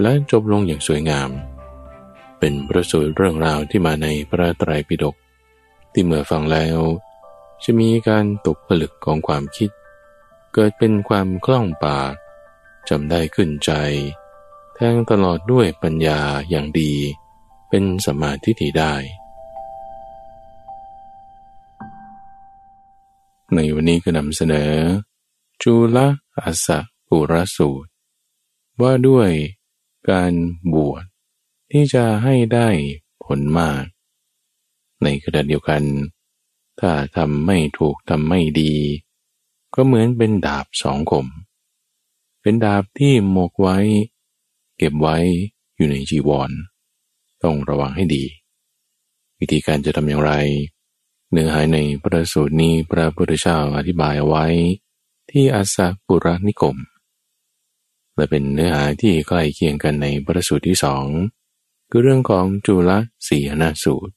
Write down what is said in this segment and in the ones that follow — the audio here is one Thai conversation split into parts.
และจบลงอย่างสวยงาม เป็นประสูตรเรื่องราวที่มาในพระไตรปิฎกที่เมื่อฟังแล้ว จะมีการตกผลึกของความคิด เกิดเป็นความคล่องปากจำได้ขึ้นใจ แทงตลอดด้วยปัญญาอย่างดี เป็นสมาธิที่ได้ ในวันนี้ก็นำเสนอ จุลอาสะปุรสูตร ว่าด้วย การบวชที่จะให้ได้ผลมาก ในขณะเดียวกัน ถ้าทำไม่ถูกทำไม่ดี ก็เหมือนเป็นดาบสองคม เป็นดาบที่หมกไว้ เก็บไว้อยู่ในจีวร ต้องระวังให้ดี วิธีการจะทำอย่างไร เนื้อหาในพระสูตรนี้พระพุทธเจ้าอธิบายเอาไว้ ที่อาสาปุรนิกรม และเป็นเนื้อหาที่ใกล้เคียงกันในพระสูตรที่สองคือเรื่องของจุลสีนาสูตร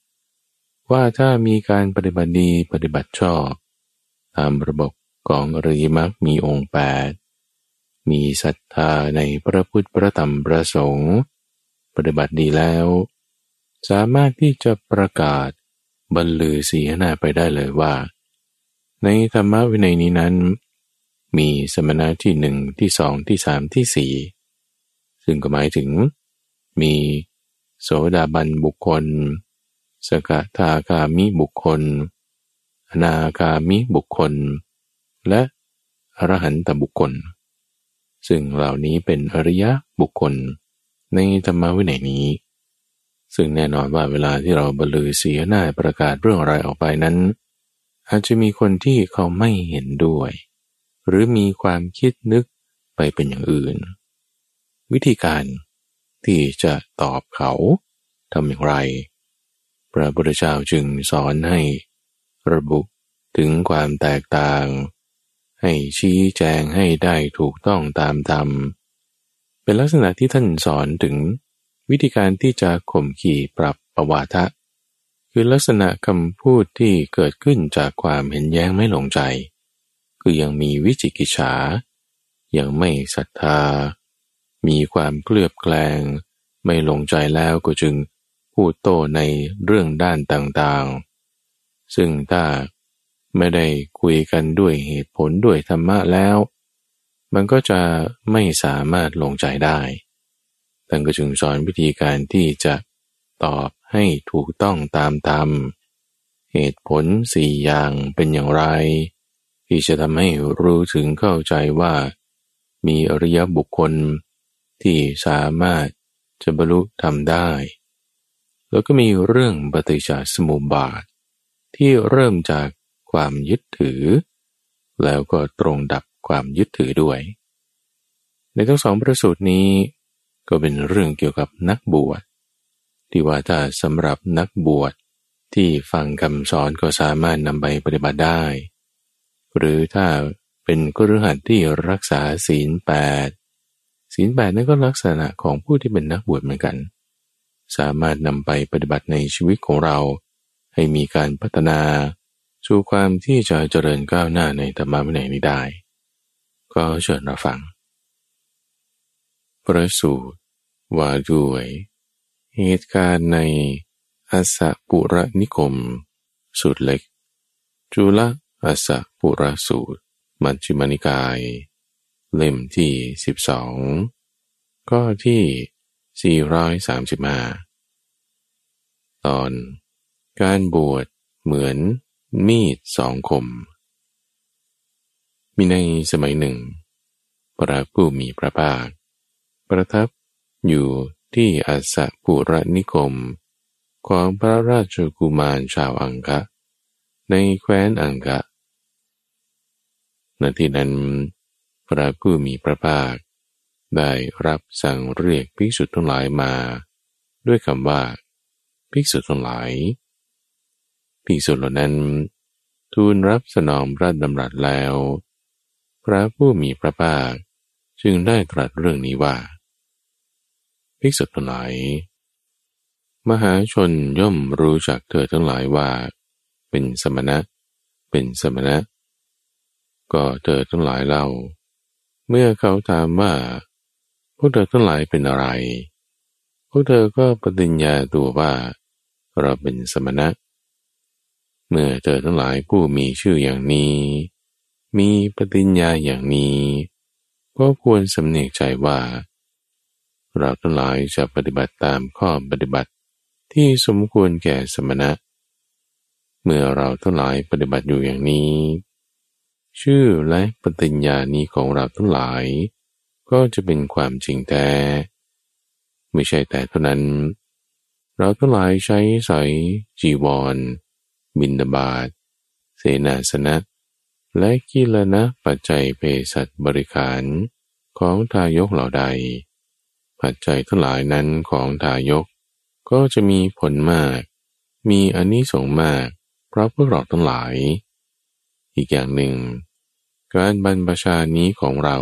ว่าถ้ามีการปฏิบัติดีปฏิบัติชอบ ตามระบบของอริยมรรคมีองค์แปดมีศรัทธาในพระพุทธพระธรรมพระสงฆ์ปฏิบัติดีแล้ว สามารถที่จะประกาศบรรลือสีหนาไปได้เลยว่า ในธรรมวินัยนี้นั้น มีสมณะที่หนึ่งที่สองที่สามที่สี่ซึ่งก็หมายถึง มีโสดาบันบุคคล สกทาคามิบุคคล อนาคามิบุคคล และอรหันตบุคคล ซึ่งเหล่านี้เป็นอริยบุคคลในธรรมวินัยนี้ ซึ่งแน่นอนว่าเวลาที่เราบรรลือเสียหน้าประกาศเรื่องอะไรออกไปนั้น อาจจะมีคนที่เขาไม่เห็นด้วย หรือมีความคิดนึกไปเป็นอย่างอื่น วิธีการที่จะตอบเขาทำอย่างไร พระพุทธเจ้าจึงสอนให้ระบุถึงความแตกต่าง ให้ชี้แจงให้ได้ถูกต้องตามธรรม เป็นลักษณะที่ท่านสอนถึงวิธีการที่จะข่มขี่ปรับประวาทะ คือลักษณะคำพูดที่เกิดขึ้นจากความเห็นแย้งไม่ลงใจ คือยังมีวิจิกิจฉา ยังไม่ศรัทธา มีความเคลือบแคลง ไม่ลงใจแล้วก็จึงพูดโต้ในเรื่องด้านต่างๆ ซึ่งถ้าไม่ได้คุยกันด้วยเหตุผลด้วยธรรมะแล้ว มันก็จะไม่สามารถลงใจได้ท่านก็จึงสอนวิธีการที่จะตอบให้ถูกต้องตามธรรม เหตุผลสี่อย่างเป็นอย่างไร ที่จะทำให้รู้ถึงเข้าใจว่า มีอริยบุคคลที่สามารถจะบรรลุทำได้ แล้วก็มีเรื่องปฏิจจสมุปบาท ที่เริ่มจากความยึดถือ แล้วก็ตรงดับความยึดถือด้วย ในทั้งสองประสูตรนี้ก็เป็นเรื่องเกี่ยวกับนักบวชที่ว่าถ้าสำหรับนักบวชที่ฟังคำสอนก็สามารถนำไปปฏิบัติได้ หรือถ้าเป็นกฤหัสที่รักษาศีลแปดศีลแปดนั่นก็ลักษณะของผู้ที่เป็นนักบวชเหมือนกัน สามารถนำไปปฏิบัติในชีวิตของเรา ให้มีการพัฒนาสู่ความที่จะเจริญก้าวหน้าในธรรมะวินัยนี้ได้ ก็เชิญรับฟัง ประสูตรว่าด้วย เหตุการณ์ในอาสะปุระนิคม สุดเล็ก จุล อาสะปุระสูตร มัชฌิมานิกาย เล่มที่สิบสองก็ที่สี่ร้อยสามสิบห้าตอน การบวชเหมือนมีดสองคม มีในสมัยหนึ่ง พระผู้มีพระภาค ประทับอยู่ที่อาสะปุระนิคม ของพระราชกุมารชาวอังกะ ในแคว้นอังกะณที่นั้น พระผู้มีพระภาค ได้รับสั่งเรียกภิกษุทั้งหลายมา ด้วยคำว่า ภิกษุทั้งหลาย ภิกษุเหล่านั้น ทูลรับสนองพระดำรัสแล้ว พระผู้มีพระภาค จึงได้ตรัสเรื่องนี้ว่า ภิกษุทั้งหลาย มหาชนย่อมรู้จักเธอทั้งหลายว่า เป็นสมณะ เป็นสมณะ ก็เธอทั้งหลายเล่าเมื่อเขาถามว่า พวกเธอทั้งหลายเป็นอะไร พวกเธอก็ปฏิญญาตัวว่า เราเป็นสมณะ เมื่อเธอทั้งหลายผู้มีชื่ออย่างนี้ มีปฏิญญาอย่างนี้ ก็ควรสำเนียกใจว่า เราทั้งหลายจะปฏิบัติตามข้อปฏิบัติที่สมควรแก่สมณะ เมื่อเราทั้งหลายปฏิบัติอยู่อย่างนี้ ชื่อและปฏิญญานี้ของเราทั้งหลาย ก็จะเป็นความจริงแท้ไม่ใช่แต่เท่านั้น เราทั้งหลายใช้ใส่จีวร บินดาบาตเสนาสนะและกิลนะปัจจัยเภสัชบริการของทายกเหล่าใด ปัจจัยทั้งหลายนั้นของทายกก็จะมีผลมาก มีอันนี้สงมาก เพราะพวกเราทั้งหลาย อีกอย่างหนึ่ง การบรรพชานี้ของเรา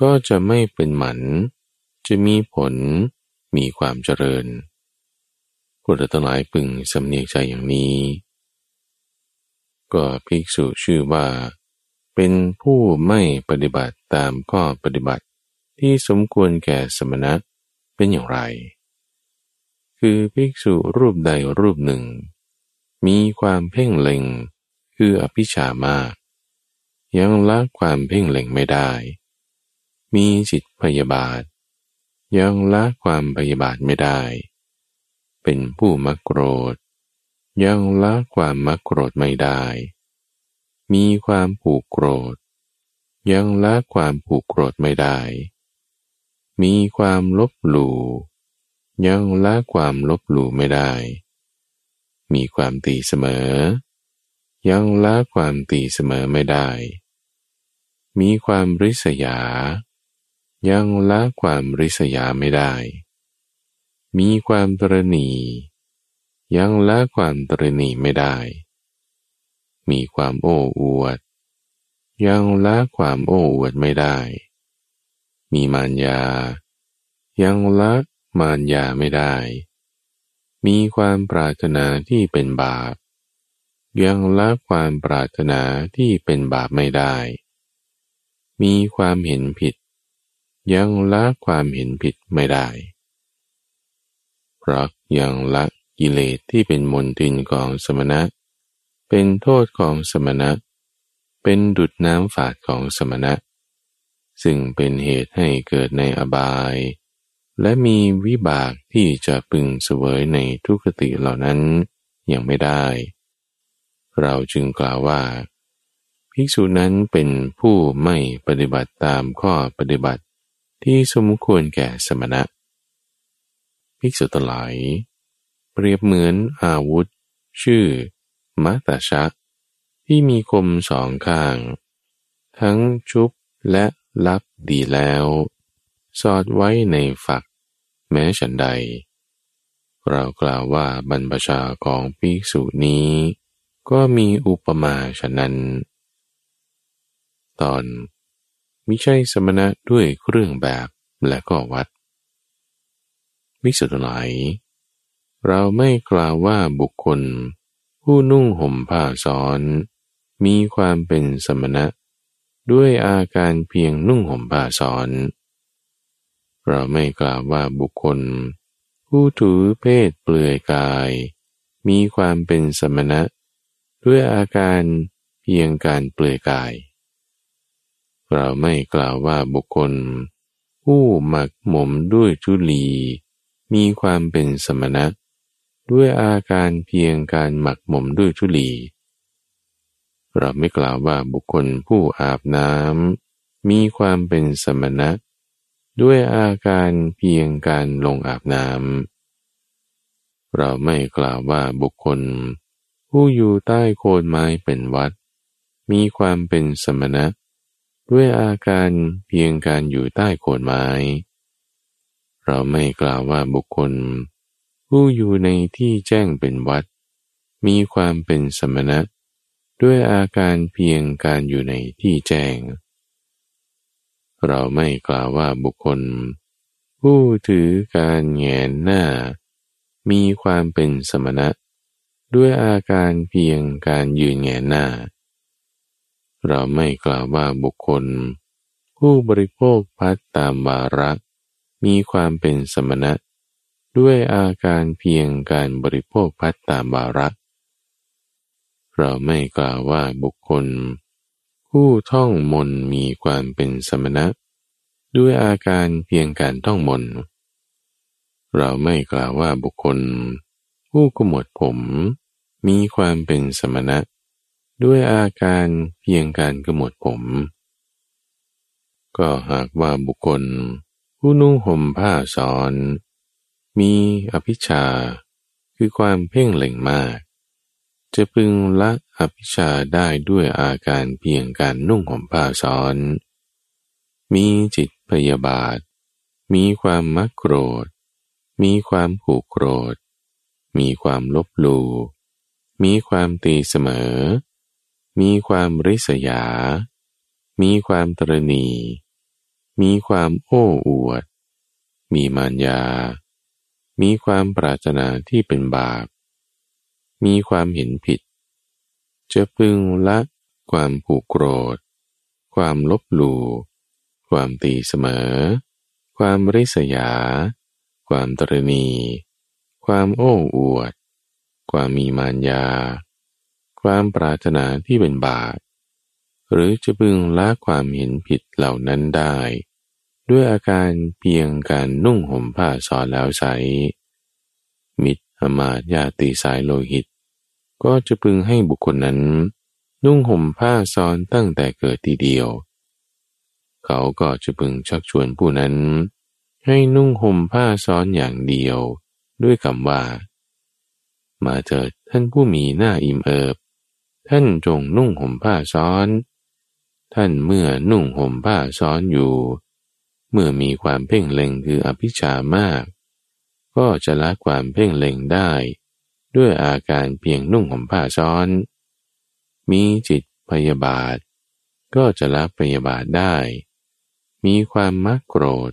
ก็จะไม่เป็นหมัน จะมีผลมีความเจริญพวกเราทั้งหลายพึงสำเนียกใจอย่างนี้ ก็ภิกษุชื่อว่า เป็นผู้ไม่ปฏิบัติตามข้อปฏิบัติที่สมควรแก่สมณะเป็นอย่างไร คือภิกษุรูปใดรูปหนึ่ง มีความเพ่งเล็งคืออภิชามาก ยังละความเพ่งเล็งไม่ได้ มีจิตพยาบาท ยังละความพยาบาทไม่ได้ เป็นผู้มักโกรธ ยังละความมักโกรธไม่ได้ มีความผูกโกรธ ยังละความผูกโกรธไม่ได้ มีความลบหลู่ยังละความลบหลู่ไม่ได้ มีความตีเสมอ ยังละความตีเสมอไม่ได้ มีความริษยา ยังละความริษยาไม่ได้ มีความตรณียังละความตรณีไม่ได้ มีความโอ้อวด ยังละความโอ้อวดไม่ได้ มีมารยา ยังละมารยาไม่ได้ มีความปรารถนาที่เป็นบาป ยังละความปรารถนาที่เป็นบาปไม่ได้ มีความเห็นผิด ยังละความเห็นผิดไม่ได้เพราะยังละกิเลสที่เป็นมนทินของสมณะ เป็นโทษของสมณะ เป็นดุดน้ำฝาดของสมณะ ซึ่งเป็นเหตุให้เกิดในอบาย และมีวิบากที่จะพึงเสวยในทุกติเหล่านั้นยังไม่ได้ เราจึงกล่าวว่า ภิกษุนั้นเป็นผู้ไม่ปฏิบัติตามข้อปฏิบัติที่สมควรแก่สมณะ ภิกษุตหลายเปรียบเหมือนอาวุธ ชื่อมัตชะที่มีคมสองข้าง ทั้งชุบและลับดีแล้ว สอดไว้ในฝัก แม้ฉันใด เรากล่าวว่าบรรพชาของภิกษุนี้ ก็มีอุปมาฉะนั้น ตอนมิใช่สมณะด้วยเครื่องแบบและก็วัดภิกษุทหลายเราไม่กล่าวว่าบุคคล ผู้นุ่งห่มผ้าซ้อน มีความเป็นสมณะ ด้วยอาการเพียงนุ่งห่มผ้าซ้อน เราไม่กล่าวว่าบุคคล ผู้ถือเพศเปลือยกาย มีความเป็นสมณะ ด้วยอาการเพียงการเปลือยกาย เราไม่กล่าวว่าบุคคล ผู้หมักหมมด้วยจุลี มีความเป็นสมณะ ด้วยอาการเพียงการหมักหมมด้วยจุลีเราไม่กล่าวว่าบุคคลผู้อาบน้ำมีความเป็นสมณะ ด้วยอาการเพียงการลงอาบน้ำเราไม่กล่าวว่าบุคคล ผู้อยู่ใต้โคนไม้เป็นวัด มีความเป็นสมณะ ด้วยอาการเพียงการอยู่ใต้โคนไม้ เราไม่กล่าวว่าบุคคล ผู้อยู่ในที่แจ้งเป็นวัด มีความเป็นสมณะ ด้วยอาการเพียงการอยู่ในที่แจ้ง เราไม่กล่าวว่าบุคคล ผู้ถือการแงนหน้า มีความเป็นสมณะ ด้วยอาการเพียงการยืนแงนหน้า เราไม่กล่าวว่าบุคคล ผู้บริโภคพัดตามวาระมีความเป็นสมณะ ด้วยอาการเพียงการบริโภคพัดตามวาระเราไม่กล่าวว่าบุคคล ผู้ท่องมนมีความเป็นสมณะ ด้วยอาการเพียงการท่องมน เราไม่กล่าวว่าบุคคล ผู้กมวดผมมีความเป็นสมณะ ด้วยอาการเพียงการกำหนดผม ก็หากว่าบุคคล ผู้นุ่งห่มผ้าสอน มีอภิชาคือความเพ่งเล็งมาก จะพึงละ อภิชาได้ด้วยอาการเพียงการนุ่งห่มผ้าสอน มีจิตพยาบาท มีความมักโกรธ มีความผูกโกรธ มีความลบลูมีความตีเสมอ มีความริษยา มีความตรณี มีความโอ้อวด มีมารยา มีความปรารถนาที่เป็นบาป มีความเห็นผิด จะพึงละความผูกโกรธ ความลบหลู่ ความตีเสมอ ความริษยา ความตรณี ความโอ้อวด ความมีมารยา ความปรารถนาที่เป็นบาปหรือจะพึงละความเห็นผิดเหล่านั้นได้ ด้วยอาการเพียงการนุ่งห่มผ้าสอนแล้วใสมิตรอมาตญาติสายโลหิต ก็จะพึงให้บุคคลนั้น นุ่งห่มผ้าซ้อนตั้งแต่เกิดทีเดียว เขาก็จะพึงชักชวนผู้นั้น ให้นุ่งห่มผ้าซ้อนอย่างเดียว ด้วยคำว่า มาเถิดท่านผู้มีหน้าอิ่มเอิบ ท่านจงนุ่งห่มผ้าซ้อน ท่านเมื่อนุ่งห่มผ้าซ้อนอยู่ เมื่อมีความเพ่งเล็งคืออภิชามาก ก็จะละความเพ่งเล็งได้ ด้วยอาการเพียงนุ่งห่มผ้าซ้อน มีจิตพยาบาท ก็จะละพยาบาทได้ มีความมักโกรธ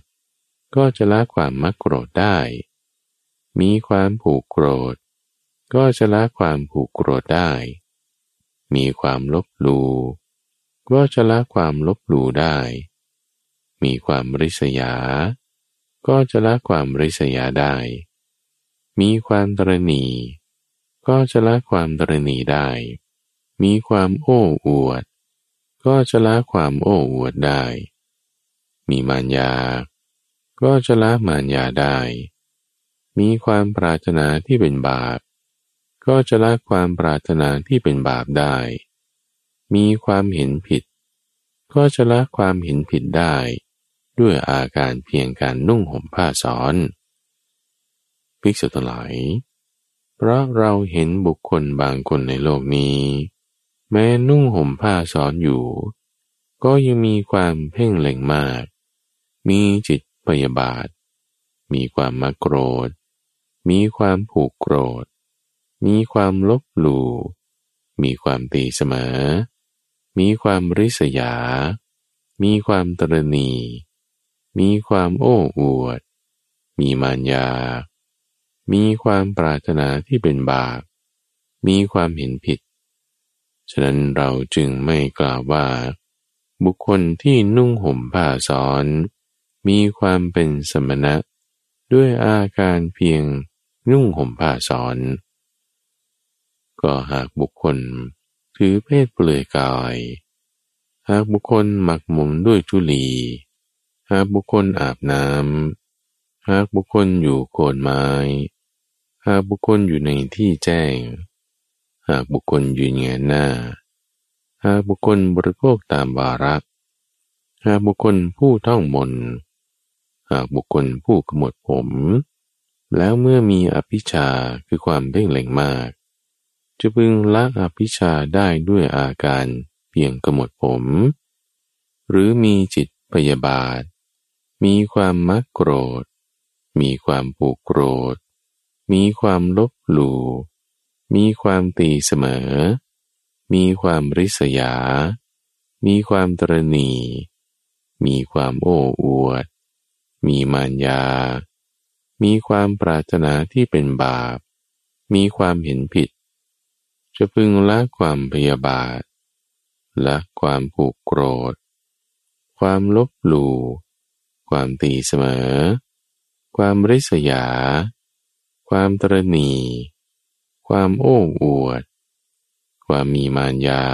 ก็จะละความมักโกรธได้ มีความผูกโกรธ ก็จะละความผูกโกรธได้ มีความลบลูก็จะละความลบลูได้ มีความริษยา ก็จะละความริษยาได้ มีความตรณี ก็จะละความตรณีได้ มีความโอ้อวด ก็จะละความโอ้อวดได้ มีมารยา ก็จะละมารยาได้ มีความปรารถนาที่เป็นบาป ก็จะละความปรารถนาที่เป็นบาปได้ มีความเห็นผิด ก็จะละความเห็นผิดได้ ด้วยอาการเพียงการนุ่งห่มผ้าสอน ภิกษุทั้งหลาย เพราะเราเห็นบุคคลบางคนในโลกนี้ แม้นุ่งห่มผ้าสอนอยู่ ก็ยังมีความเพ่งเล็งมาก มีจิตพยาบาท มีความมักโกรธ มีความผูกโกรธ มีความลบหลู่ มีความตีเสมอ มีความริษยา มีความตรณี มีความโอ้อวด มีมารยา มีความปรารถนาที่เป็นบาป มีความเห็นผิด ฉะนั้นเราจึงไม่กล่าวว่า บุคคลที่นุ่งห่มผ้าสอน มีความเป็นสมณะ ด้วยอาการเพียงนุ่งห่มผ้าสอน ก็หากบุคคลถือเพศเปลือยกาย หากบุคคลหมักหมมด้วยจุลี หากบุคคลอาบน้ำหากบุคคลอยู่โคนไม้ หากบุคคลอยู่ในที่แจ้ง หากบุคคลยืนเงหน้า หากบุคคลบริโภคตามวาระหากบุคคลผู้ท่องมน หากบุคคลผู้ขมวดผม แล้วเมื่อมีอภิชาคือความเพ่งเล็งมาก จะพึงละอภิชาได้ด้วยอาการเพียงกำหนดผม หรือมีจิตพยาบาท มีความมักโกรธ มีความผูกโกรธ มีความลบหลู่ มีความตีเสมอ มีความริษยา มีความตรณี มีความโอ้อวด มีมารยา มีความปรารถนาที่เป็นบาป มีความเห็นผิด จะพึงละความพยาบาท ละความผูกโกรธ ความลบหลู่ ความตีเสมอ ความริษยา ความตรณีความโอ้อวด ความมีมารยา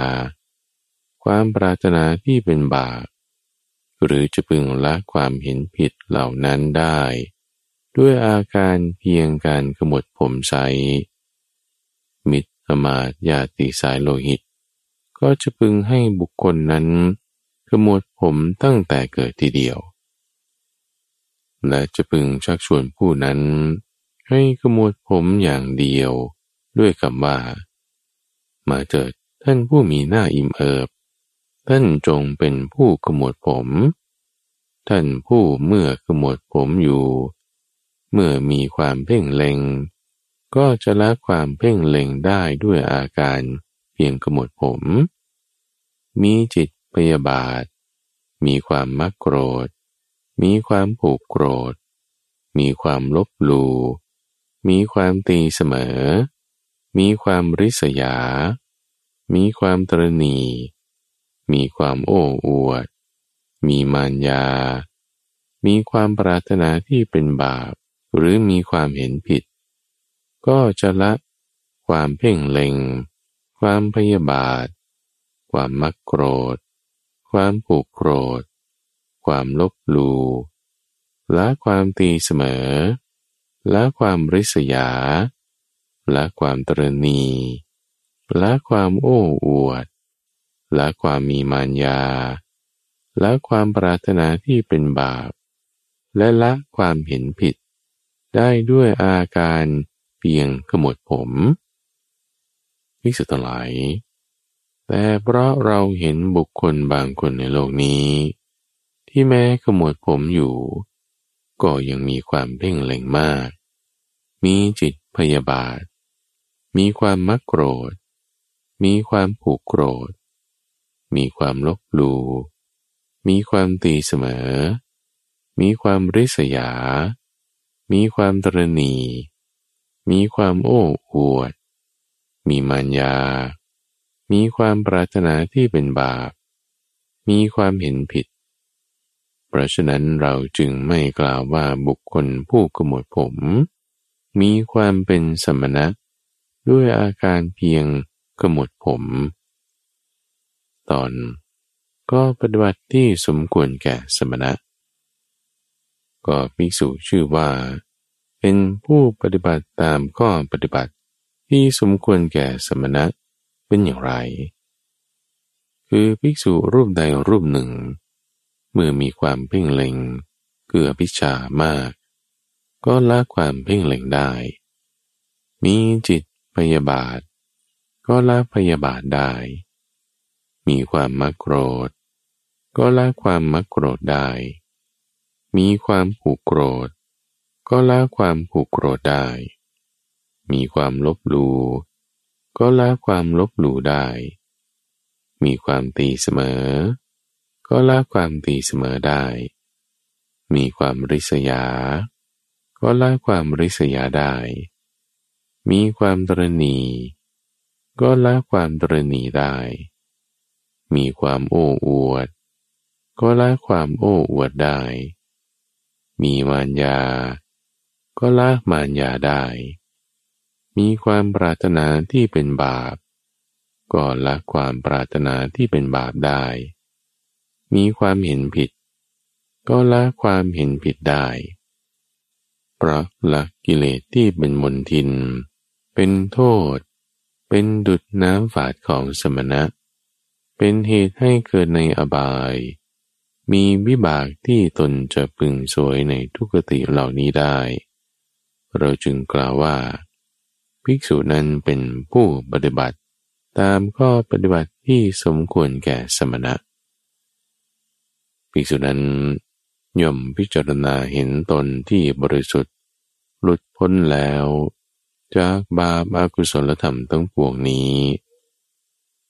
ความปรารถนาที่เป็นบาป หรือจะพึงละความเห็นผิดเหล่านั้นได้ ด้วยอาการเพียงการขมวดผมใส มิตรมาตญาติสายโลหิต ก็จะพึงให้บุคคลนั้นขมวดผมตั้งแต่เกิดทีเดียว และจะพึงชักชวนผู้นั้น ให้ขมวดผมอย่างเดียวด้วยคำว่า มาเจิดท่านผู้มีหน้าอิ่มเอิบ ท่านจงเป็นผู้ขมวดผม ท่านผู้เมื่อขมวดผมอยู่ เมื่อมีความเพ่งเล็ง ก็จะละความเพ่งเล็งได้ด้วยอาการเพียงขมวดผม มีจิตพยาบาท มีความมักโกรธ มีความผูกโกรธ มีความลบลู มีความตีเสมอ มีความริษยา มีความตรณี มีความโอ้อวด มีมารยา มีความปรารถนาที่เป็นบาป หรือมีความเห็นผิด ก็จะละความเพ่งเล็ง ความพยาบาท ความมักโกรธ ความผูกโกรธ ความลบลูละความตีเสมอ ละความริษยา ละความตรณีละความโอ้อวดละความมีมารยาละความปรารถนาที่เป็นบาป และละความเห็นผิด ได้ด้วยอาการเพียงขมวดผมวิสุทธ์หลายแต่เพราะเราเห็นบุคคลบางคนในโลกนี้ ที่แม้ขมวดผมอยู่ ก็ยังมีความเพ่งเล็งมาก มีจิตพยาบาท มีความมักโกรธ มีความผูกโกรธ มีความลบลูมีความตีเสมอ มีความริษยา มีความตรณี มีความโอ้อวด มีมารยา มีความปรารถนาที่เป็นบาป มีความเห็นผิด ราะฉะนั้นเราจึงไม่กล่าวว่าบุคคลผู้ขมวดผม มีความเป็นสมณะ ด้วยอาการเพียงขมวดผม ตอนก็ปฏิบัติที่สมควรแก่สมณะ ก็ภิกษุชื่อว่า เป็นผู้ปฏิบัติตามข้อปฏิบัติที่สมควรแก่สมณะเป็นอย่างไร คือภิกษุรูปใดรูปหนึ่ง เมื่อมีความเพ่งเล็งเกือพิชามาก ก็ละความเพ่งเล็งได้ มีจิตพยาบาท ก็ละพยาบาทได้ มีความมักโกรธ ก็ละความมักโกรธได้ มีความผูกโกรธ ก็ละความผูกโกรธได้ มีความลบลูก็ละความลบหลู่ได้ มีความตีเสมอ ก็ละความตีเสมอได้ มีความริษยา ก็ละความริษยาได้ มีความตรณีก็ละความตรณีได้ มีความโอ้อวด ก็ละความโอ้อวดได้ มีมารยา ก็ละมารยาได้ มีความปรารถนาที่เป็นบาป ก็ละความปรารถนาที่เป็นบาปได้ มีความเห็นผิด ก็ละความเห็นผิดได้ เพราะละกิเลสที่เป็นมนทิน เป็นโทษ เป็นดุดน้ำฝาดของสมณะ เป็นเหตุให้เกิดในอบาย มีวิบากที่ตนจะพึงสวยในทุกติเหล่านี้ได้ เราจึงกล่าวว่า ภิกษุนั้นเป็นผู้ปฏิบัติตามข้อปฏิบัติที่สมควรแก่สมณะ ภิกษุนั้นย่อมพิจารณาเห็นตนที่บริสุทธิ์ หลุดพ้นแล้ว จากบาปอากุศลธรรมทั้งปวงนี้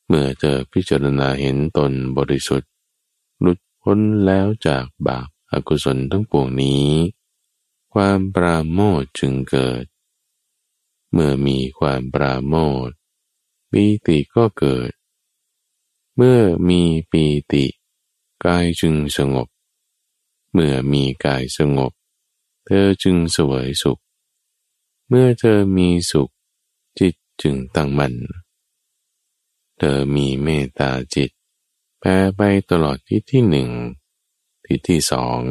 เมื่อเธอพิจารณาเห็นตนบริสุทธิ์ หลุดพ้นแล้วจากบาปอากุศลทั้งปวงนี้ ความปราโมทจึงเกิด เมื่อมีความปราโมทปีติก็เกิด เมื่อมีปีติ กายจึงสงบ เมื่อมีกายสงบ เธอจึงสวยสุข เมื่อเธอมีสุข จิตจึงตั้งมัน่นเธอมีเมตตาจิตแผ่ไปตลอดที่ที่หนึ่งทิศที่สอง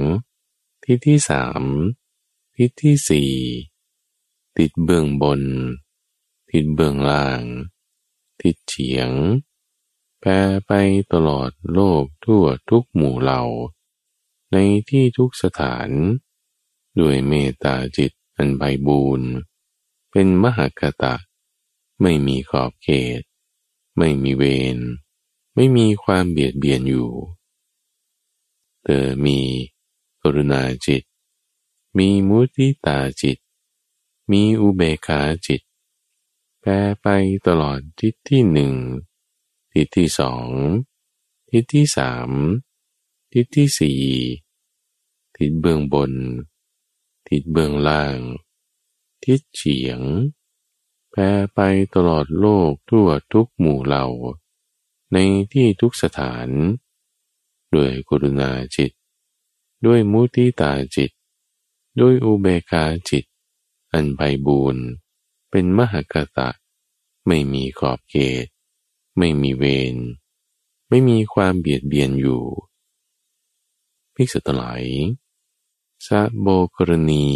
ทิศที่สามทิศที่สี่ติดเบื้องบน ทิศเบื้องล่าง ทิศเฉียง แผ่ไปตลอดโลกทั่วทุกหมู่เหล่า ในที่ทุกสถาน ด้วยเมตตาจิตอันไพบูรณ์เป็นมหากตะ ไม่มีขอบเขต ไม่มีเวรไม่มีความเบียดเบียนอยู่ เธอมีกรุณาจิต มีมุติตาจิต มีอุเบกขาจิตแปรไปตลอดทิศที่หนึ่ง ทิศที่สองทิศที่สามทิศที่สี่ทิศเบื้องบน ทิศเบื้องล่าง ทิศเฉียงแปรไปตลอดโลกทั่วทุกหมู่เหล่า ในที่ทุกสถาน ด้วยกรุณาจิต ด้วยมุติตาจิต ด้วยอุเบกาจิต อันไพบูรณ์เป็นมหากตะ ไม่มีขอบเขต ไม่มีเวร ไม่มีความเบียดเบียนอยู่ ภิกษุตหลายสะโบกรณี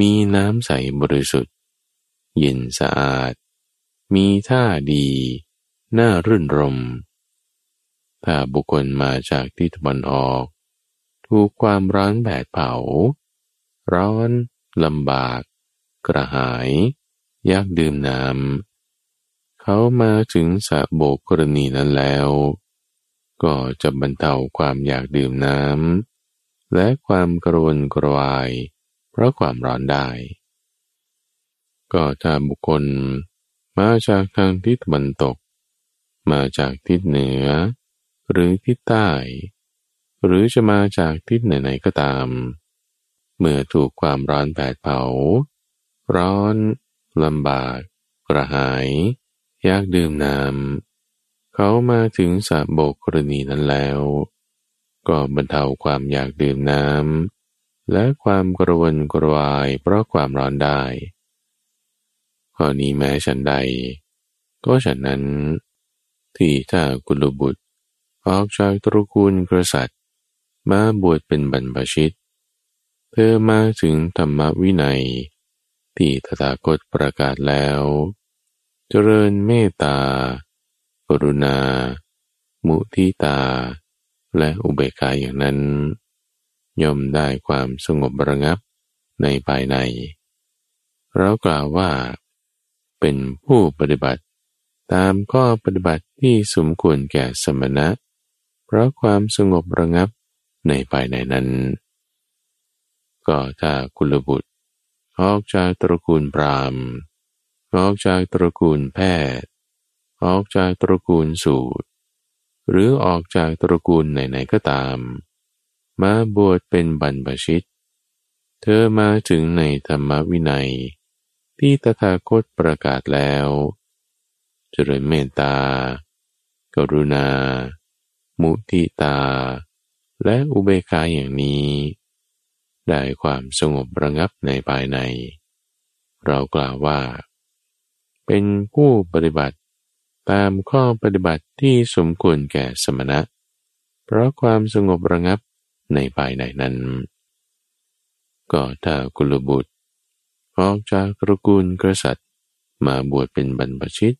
มีน้ำใสบริสุทธิ์ เย็นสะอาด มีท่าดี น่ารื่นรม ถ้าบุคคลมาจากทิศตะวันออก ถูกความร้อนแผดเผา ร้อนลำบาก กระหาย ยากดื่มน้ำ เขามาถึงสะโบกกรณีนั้นแล้ว ก็จะบรรเทาความอยากดื่มน้ำและความกระวนกระวาย เพราะความร้อนได้ ก็ถ้าบุคคลมาจากทางทิศตะวันตก มาจากทิศเหนือ หรือทิศใต้ หรือจะมาจากทิศไหนๆก็ตาม เมื่อถูกความร้อนแผดเผา ร้อนลำบากกระหาย อยากดื่มน้ำเขามาถึงสะโบกกรณีนั้นแล้ว ก็บรรเทาความอยากดื่มน้ำและความกระวนกระวายเพราะความร้อนได้ข้อนี้แม้ฉันใด ก็ฉันนั้น ที่ถ้ากุลบุตรออกจากตระกูลกษัตริย์ มาบวชเป็นบรรพชิต เธอมาถึงธรรมวินัย ที่ตถาคตประกาศแล้ว เจริญเมตตา กรุณา มุทิตา และอุเบกขาอย่างนั้น ย่อมได้ความสงบระงับในภายใน เรากล่าวว่า เป็นผู้ปฏิบัติ ตามข้อปฏิบัติที่สมควรแก่สมณะ เพราะความสงบระงับในภายในนั้น ก็ถ้ากุลบุตรออกจากตระกูลพราม ออกจากตระกูลแพทย์ ออกจากตระกูลสูตร หรือออกจากตระกูลไหนๆก็ตาม มาบวชเป็นบรรพชิต เธอมาถึงในธรรมวินัย ที่ตถาคตประกาศแล้ว เจริญเมตตา กรุณา มุทิตา และอุเบกขาอย่างนี้ ได้ความสงบระงับในภายใน เรากล่าวว่า เป็นผู้ปฏิบัติ ตามข้อปฏิบัติที่สมควรแก่สมณะ เพราะความสงบระงับในภายในนั้น ก็ถ้ากุลบุตรออกจากตระกูลกษัตริย์มาบวชเป็นบรรพชิต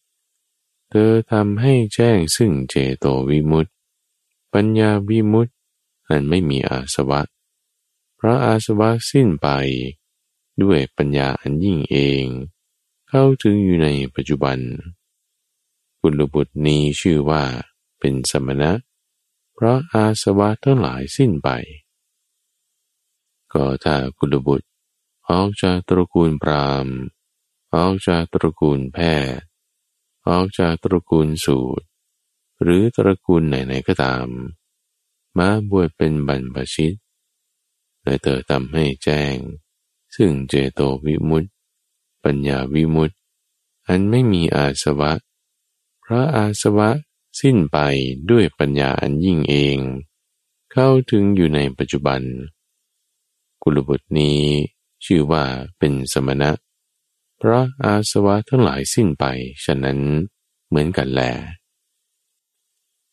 เธอทำให้แจ้งซึ่งเจโตวิมุตตปัญญาวิมุตติอันไม่มีอาสวะ เพราะอาสวะสิ้นไป ด้วยปัญญาอันยิ่งเอง เข้าถึงอยู่ในปัจจุบันบุญบุตรนี้ชื่อว่าเป็นสมณะเพเพราะอาสวะทั้งหลายสิ้นไป ก็ถ้ากุลบุตรออกจากตระกูลพราหมณ์ออกจากตระกูลแพทย์ ออกจากตระกูลสูตร หรือตระกูลไหนๆก็ตาม มาบวชเป็นบรรพชิตและเธอทำให้แจ้ง ซึ่งเจโตวิมุตติ ปัญญาวิมุตติ อันไม่มีอาสวะ พระอาสวะสิ้นไปด้วยปัญญาอันยิ่งเอง เข้าถึงอยู่ในปัจจุบัน กุลบุตรนี้ชื่อว่าเป็นสมณะ พระอาสวะทั้งหลายสิ้นไป ฉะนั้นเหมือนกันแล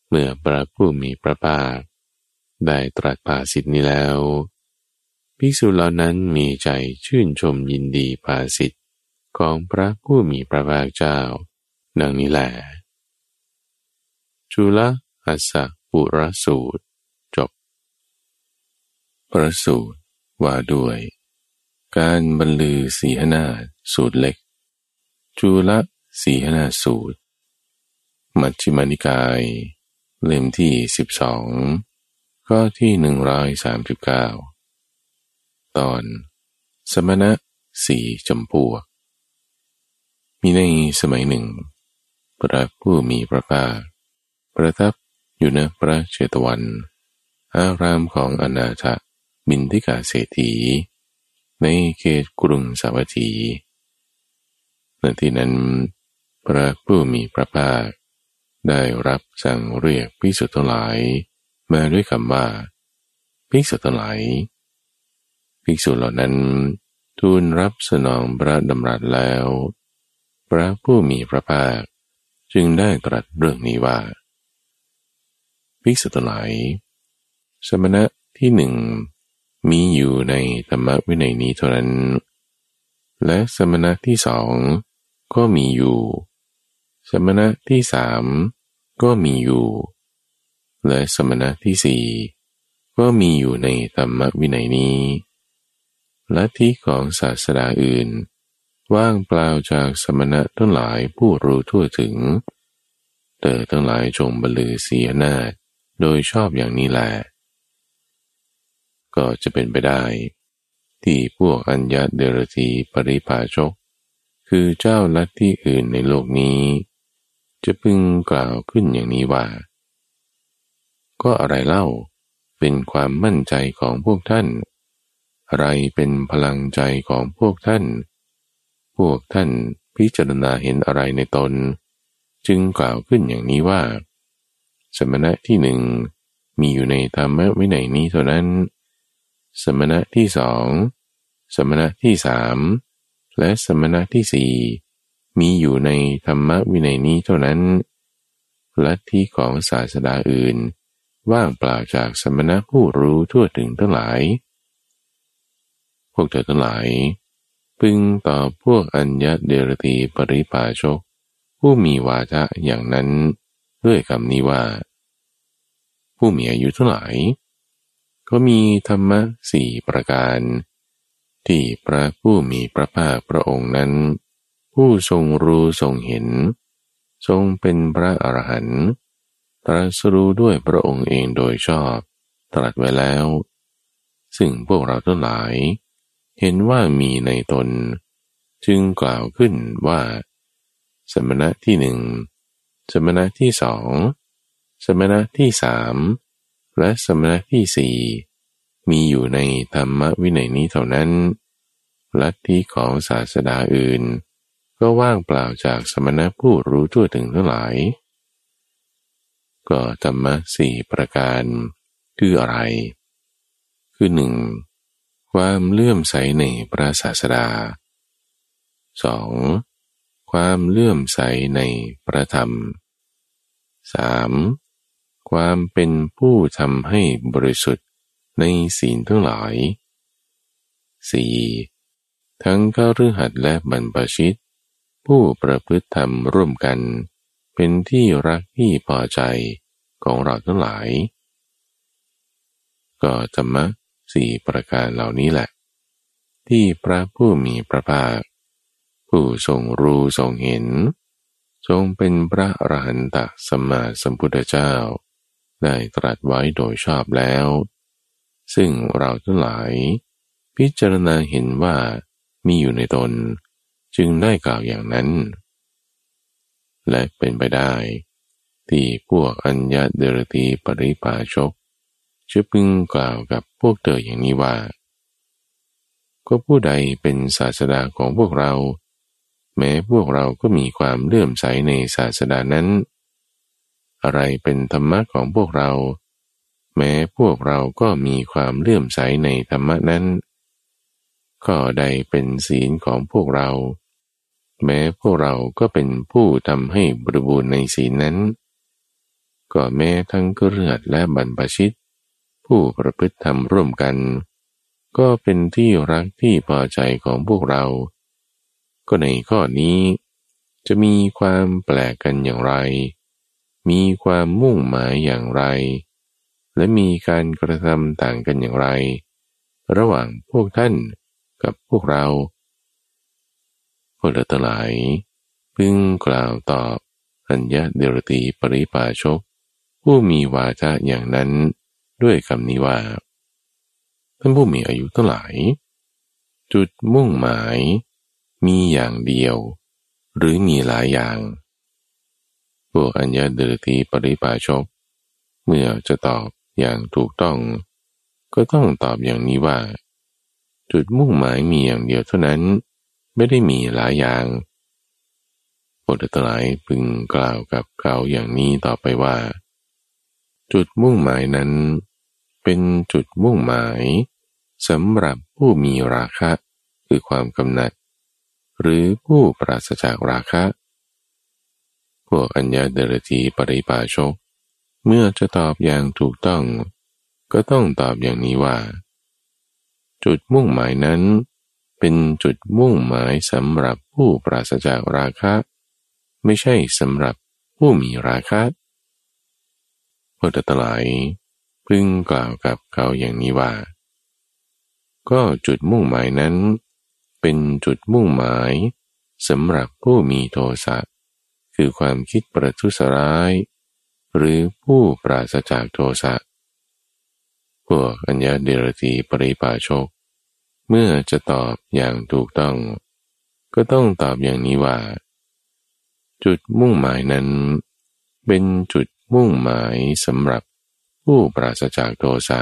เมื่อพระผู้มีพระภาคได้ตรัสภาสิทธินี้แล้ว ภิกษุเหล่านั้นมีใจชื่นชมยินดีภาสิทธ ของพระผู้มีพระภาคเจ้า ดังนี้แหละจุลอัสสปุรสูตร จบ ประสูตรว่าด้วย การบรรลือสีหนาสูตรเล็ก จุลสีหนาสูตร มัชฌิมานิกาย เล่มที่สิบสองข้อที่หนึ่งร้อยสามสิบเก้าตอน สมณะสีจำพวก มีในสมัยหนึ่ง พระผู้มีพระภาคประทับอยู่ในพระเชตวัน อารามของอนาถบินทิกาเศรษฐี ในเขตกรุงสาวัตถีในที่นั้น พระผู้มีพระภาค ได้รับสั่งเรียกพิสุทธิ์ทั้งหลาย มาด้วยคำว่าพิสุทั้งหลายภิกษุเหล่านั้นทูลรับสนองพระดำรัสแล้ว พระผู้มีพระภาค จึงได้ตรัสเรื่องนี้ว่า ภิกษุทั้งหลาย สมณะที่หนึ่งมีอยู่ในธรรมวินัยนี้เท่านั้น และสมณะที่สองก็มีอยู่ สมณะที่สามก็มีอยู่ และสมณะที่สี่ก็มีอยู่ในธรรมวินัยนี้ลัทธิของศาสนาอื่น ว่างเปล่าจากสมณะทั้งหลายผู้รู้ทั่วถึง เตอทั้งหลายจงบรรลือเสียนาโดยชอบอย่างนี้แหละก็จะเป็นไปได้ ที่พวกอัญญาเดรธีปริภาชก คือเจ้าลัทธิอื่นในโลกนี้ จะพึงกล่าวขึ้นอย่างนี้ว่า ก็อะไรเล่าเป็นความมั่นใจของพวกท่าน อะไรเป็นพลังใจของพวกท่าน พวกท่านพิจารณาเห็นอะไรในตน จึงกล่าวขึ้นอย่างนี้ว่า สมณะที่หนึ่งมีอยู่ในธรรมะวินัยนี้เท่านั้น สมณะที่สองสมณะที่สามและสมณะที่สี่มีอยู่ในธรรมะวินัยนี้เท่านั้น ลัทธิของศาสดาอื่น ว่างเปล่าจากสมณะผู้รู้ทั่วถึงทั้งหลาย พวกเธอทั้งหลาย พึงต่อพวกอัญญาเดรตีปริภาชก ผู้มีวาทะอย่างนั้นด้วยคำนี้ว่า ผู้มีอายุเท่าไหร่ก็มีธรรมะสี่ประการ ที่พระผู้มีพระภาคพระองค์นั้น ผู้ทรงรู้ทรงเห็น ทรงเป็นพระอรหันต์ตรัสรู้ด้วยพระองค์เองโดยชอบ ตรัสไว้แล้ว ซึ่งพวกเราทั้งหลาย เห็นว่ามีในตน จึงกล่าวขึ้นว่า สมณะที่หนึ่ง สมณะที่สอง สมณะที่สาม และสมณะที่สี่มีอยู่ในธรรมวินัยนี้เท่านั้น ลัทธิของศาสดาอื่น ก็ว่างเปล่าจากสมณะผู้รู้ทั่วถึงทั้งหลาย ก็ธรรมะสี่ประการคืออะไร คือหนึ่ง ความเลื่อมใสในพระศาสดา 2. ความเลื่อมใสในพระธรรม 3. ความเป็นผู้ทำให้บริสุทธิ์ในศีลทั้งหลาย 4. ทั้งข้ารือหัดและบรรพชิต ผู้ประพฤติธรรมร่วมกัน เป็นที่รักที่พอใจของเราทั้งหลาย ก็ธรรมะ สี่ประการเหล่านี้แหละ ที่พระผู้มีพระภาค ผู้ทรงรู้ทรงเห็น ทรงเป็นพระอรหันตสัมมาสัมพุทธเจ้า ได้ตรัสไว้โดยชอบแล้ว ซึ่งเราทั้งหลาย พิจารณาเห็นว่ามีอยู่ในตน จึงได้กล่าวอย่างนั้น และเป็นไปได้ ที่พวกอัญญาเดรตีปริปาชก จะพึงกล่าวกับพวกเตออย่างนี้ว่า ก็ผู้ใดเป็นศาสดาของพวกเรา แม้พวกเราก็มีความเลื่อมใสในศาสดานั้น อะไรเป็นธรรมะของพวกเรา แม้พวกเราก็มีความเลื่อมใสในธรรมะนั้น ก็ใดเป็นศีลของพวกเรา แม้พวกเราก็เป็นผู้ทำให้บริบูรณ์ในศีลนั้น ก็แม้ทั้งเลือดและบรรพชิต ผู้ประพฤติธรรมร่วมกัน ก็เป็นที่รักที่พอใจของพวกเรา ก็ในข้อนี้ จะมีความแปลกกันอย่างไร มีความมุ่งหมายอย่างไร และมีการกระทำต่างกันอย่างไร ระหว่างพวกท่านกับพวกเราพวกเราทั้งหลายพึงกล่าวตอบอัญญาเดรตีปริปาชก ผู้มีวาจาอย่างนั้น ด้วยคำนี้ว่า ท่านผู้มีอายุทั้งหลาย จุดมุ่งหมาย มีอย่างเดียว หรือมีหลายอย่าง พวกอัญญาเดรตีปริปาชก เมื่อจะตอบอย่างถูกต้อง ก็ต้องตอบอย่างนี้ว่า จุดมุ่งหมายมีอย่างเดียวเท่านั้น ไม่ได้มีหลายอย่างบทตลายพึงกล่าวกับเขาอย่างนี้ต่อไปว่า จุดมุ่งหมายนั้น เป็นจุดมุ่งหมายสำหรับผู้มีราคะคือความกำหนัด หรือผู้ปราศจากราคะ พวกอัญญาเดรธีปริปาชก เมื่อจะตอบอย่างถูกต้อง ก็ต้องตอบอย่างนี้ว่า จุดมุ่งหมายนั้น เป็นจุดมุ่งหมายสำหรับผู้ปราศจากราคะ ไม่ใช่สำหรับผู้มีราคะ พระตลายพึงกล่าวกับเขาอย่างนี้ว่า ก็จุดมุ่งหมายนั้น เป็นจุดมุ่งหมายสำหรับผู้มีโทสะคือความคิดประทุษร้าย หรือผู้ปราศจากโทสะพวกอัญญาเดรตีปริปาชก เมื่อจะตอบอย่างถูกต้อง ก็ต้องตอบอย่างนี้ว่า จุดมุ่งหมายนั้น เป็นจุด มุ่งหมายสำหรับผู้ปราศจากโทสะ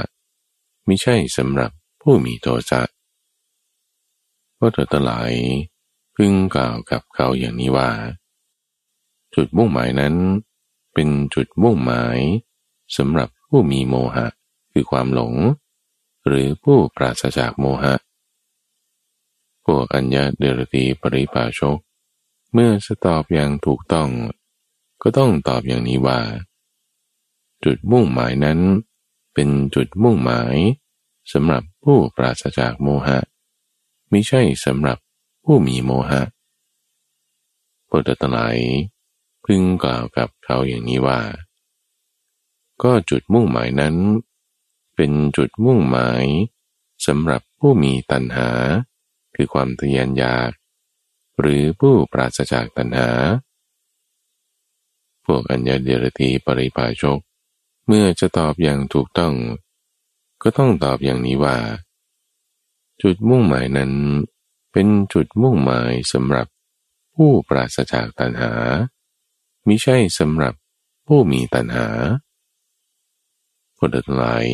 ไม่ใช่สำหรับผู้มีโทสะเพราะเธอตลายพึงกล่าวกับเขาอย่างนี้ว่า จุดมุ่งหมายนั้น เป็นจุดมุ่งหมายสำหรับผู้มีโมหะคือความหลง หรือผู้ปราศจากโมหะ พวกอัญญาเดรตีปริภาชก เมื่อจะตอบอย่างถูกต้อง ก็ต้องตอบอย่างนี้ว่า จุดมุ่งหมายนั้น เป็นจุดมุ่งหมายสำหรับผู้ปราศจากโมหะไม่ใช่สำหรับผู้มีโมหะพระตไหลพึงกล่าวกับเขาอย่างนี้ว่า ก็จุดมุ่งหมายนั้น เป็นจุดมุ่งหมายสำหรับผู้มีตัณหา คือความทะยานอยาก หรือผู้ปราศจากตัณหา พวกอัญญาเดรตีปริภาชก เมื่อจะตอบอย่างถูกต้อง ก็ต้องตอบอย่างนี้ว่า จุดมุ่งหมายนั้น เป็นจุดมุ่งหมายสำหรับผู้ปราศจากตัณหามิใช่สำหรับผู้มีตัณหาคนทั้งหลาย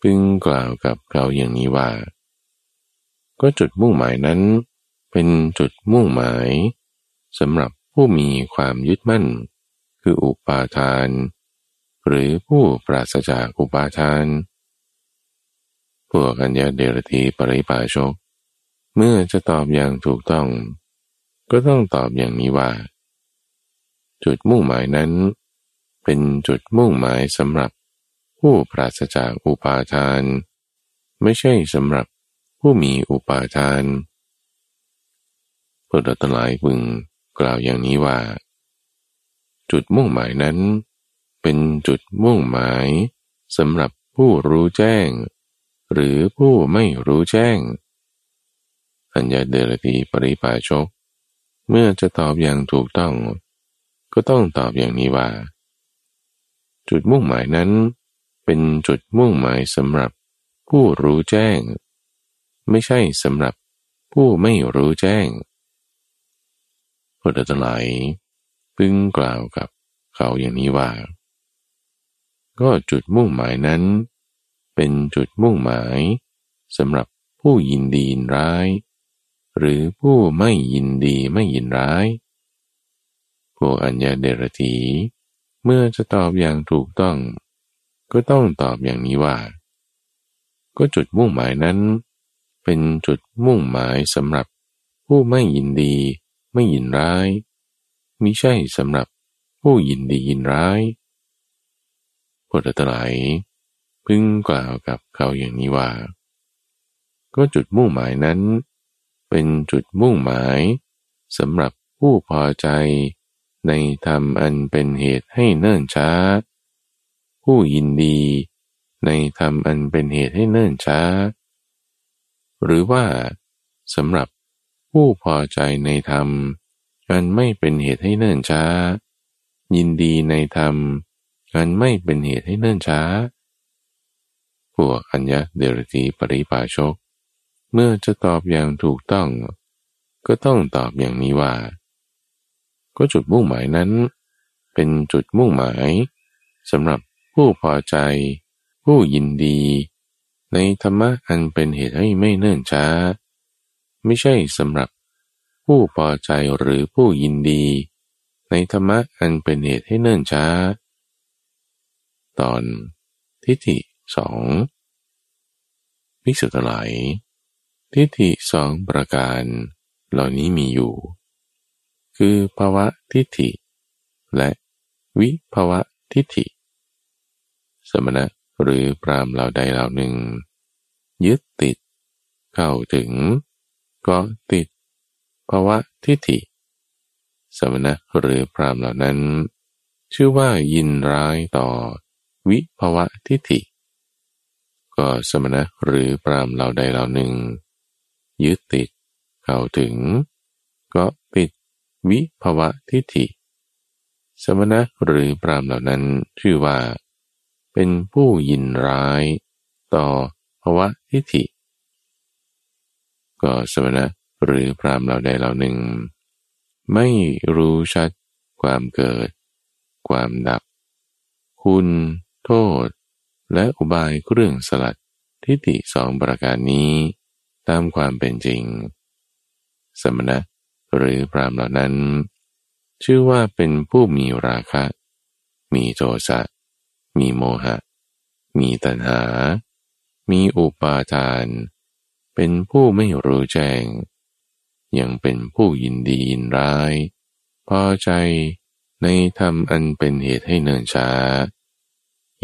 พึงกล่าวกับเขาอย่างนี้ว่า ก็จุดมุ่งหมายนั้น เป็นจุดมุ่งหมายสำหรับผู้มีความยึดมั่น คืออุปาทาน หรือผู้ปราศจากอุปาทาน พวกอัญญาเดรธีปริปาชก เมื่อจะตอบอย่างถูกต้อง ก็ต้องตอบอย่างนี้ว่า จุดมุ่งหมายนั้น เป็นจุดมุ่งหมายสำหรับผู้ปราศจากอุปาทาน ไม่ใช่สำหรับผู้มีอุปาทานพวกเราทั้งหลายพึงกล่าวอย่างนี้ว่า จุดมุ่งหมายนั้น เป็นจุดมุ่งหมายสำหรับผู้รู้แจ้ง หรือผู้ไม่รู้แจ้งอัญญาเดรตีปริปาชก เมื่อจะตอบอย่างถูกต้อง ก็ต้องตอบอย่างนี้ว่า จุดมุ่งหมายนั้น เป็นจุดมุ่งหมายสำหรับผู้รู้แจ้ง ไม่ใช่สำหรับผู้ไม่รู้แจ้งพุทธทลายพึงกล่าวกับเขาอย่างนี้ว่า ก็จุดมุ่งหมายนั้น เป็นจุดมุ่งหมายสำหรับผู้ยินดีนร้าย หรือผู้ไม่ยินดีไม่ยินร้ายพวกอัญญาเดรธีเมื่อจะตอบอย่างถูกต้อง ก็ต้องตอบอย่างนี้ว่า ก็จุดมุ่งหมายนั้น เป็นจุดมุ่งหมายสำหรับผู้ไม่ยินดี ไม่ยินร้ายมิใช่สำหรับผู้ยินดียินร้าย พุทธตรัยพึงกล่าวกับเขาอย่างนี้ว่า ก็จุดมุ่งหมายนั้น เป็นจุดมุ่งหมายสำหรับผู้พอใจ ในธรรมอันเป็นเหตุให้เนิ่นช้า ผู้ยินดี ในธรรมอันเป็นเหตุให้เนิ่นช้า หรือว่าสำหรับผู้พอใจในธรรมอันไม่เป็นเหตุให้เนิ่นช้า ยินดีในธรรม อันไม่เป็นเหตุให้เนิ่นช้า พวกอัญญาเดรธีปริปาชก เมื่อจะตอบอย่างถูกต้อง ก็ต้องตอบอย่างนี้ว่า ก็จุดมุ่งหมายนั้น เป็นจุดมุ่งหมายสำหรับผู้พอใจ ผู้ยินดี ในธรรมะอันเป็นเหตุให้ไม่เนิ่นช้า ไม่ใช่สำหรับผู้พอใจหรือผู้ยินดี ในธรรมะอันเป็นเหตุให้เนิ่นช้า ตอนทิฏฐิสองภิกษุทั้งหลายทิฏฐิสองประการ เหล่านี้มีอยู่ คือภาวะทิฏฐิ และวิภาวะทิฏฐิ สมณะหรือปรามเหล่าใดเหล่าหนึ่ง ยึดติด เข้าถึงก็ติดภาวะทิฏฐิ สมณะหรือพรามเหล่านั้น ชื่อว่ายินร้ายต่อ วิภาวะทิฏฐิ ก็สมณะหรือพรามเหล่าใดเหล่าหนึ่ง ยึดติดเข้าถึง ก็ติดวิภวะทิฏฐิ สมณะหรือปรามเหล่านั้นชื่อว่า เป็นผู้ยินร้าย ต่อภวะทิฏฐิ ก็สมณะหรือพรามเหล่าใดเหล่าหนึ่ง ไม่รู้ชัดความเกิด ความดับ คุณ โทษ และอุบายเครื่องสลัดทิฏฐิสองประการนี้ ตามความเป็นจริง สมณะหรือพรามเหล่านั้น ชื่อว่าเป็นผู้มีราคะ มีโทสะ มีโมหะ มีตัณหา มีอุปาทาน เป็นผู้ไม่รู้แจ้ง ยังเป็นผู้ยินดียินร้าย พอใจในธรรมอันเป็นเหตุให้เนินช้า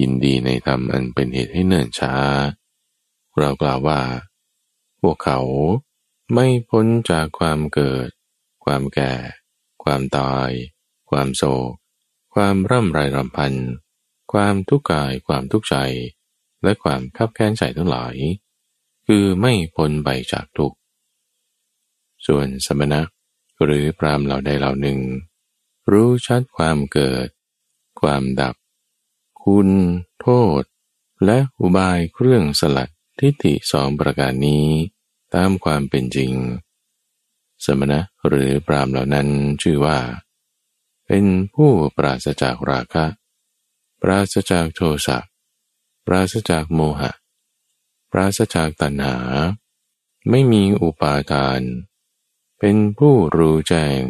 ยินดีในธรรมอันเป็นเหตุให้เนิ่นช้า เรากล่าวว่า พวกเขาไม่พ้นจากความเกิด ความแก่ ความตาย ความโศก ความร่ำไรรำพัน ความทุกข์กาย ความทุกข์ใจ และความขับแค้นใจทั้งหลาย คือไม่พ้นไปจากทุกข์ ส่วนสมณะหรือพรามเหล่าใดเหล่าหนึ่ง รู้ชัดความเกิด ความดับ คุณโทษ และอุบายเครื่องสลัดทิฏฐิสองประการนี้ ตามความเป็นจริง สมณะหรือปรามเหล่านั้นชื่อว่า เป็นผู้ปราศจากราคะ ปราศจากโทสะปราศจากโมหะ ปราศจากตัณหา ไม่มีอุปาทาน เป็นผู้รู้แจ้ง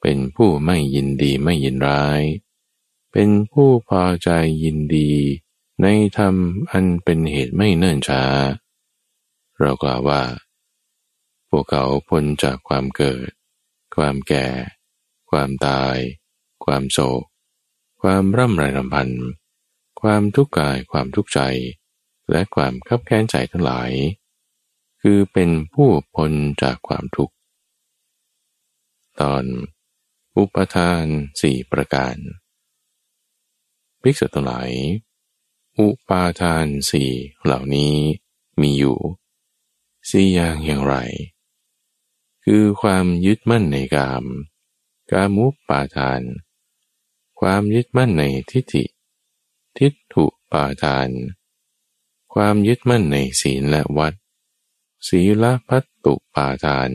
เป็นผู้ไม่ยินดีไม่ยินร้าย เป็นผู้พอใจยินดี ในธรรมอันเป็นเหตุไม่เนิ่นช้า เรากล่าวว่าวกเขาพ้นจากความเกิด ความแก่ ความตาย ความโศก ความร่ำไรรำพัน ความทุกข์กายความทุกข์ใจ และความขับแค้นใจทั้งหลาย คือเป็นผู้พ้นจากความทุกข์ ตอน อุปทานสี่ประการ ภิกษุทั้งหลาย อุปาทานสี่เหล่านี้มีอยู่สี่อย่างอย่างไร คือความยึดมั่นในกาม กามุปปาทาน ความยึดมั่นในทิฏฐิ ทิฏฐุปาทาน ความยึดมั่นในศีลและวัด ศีลพัตตุปาทาน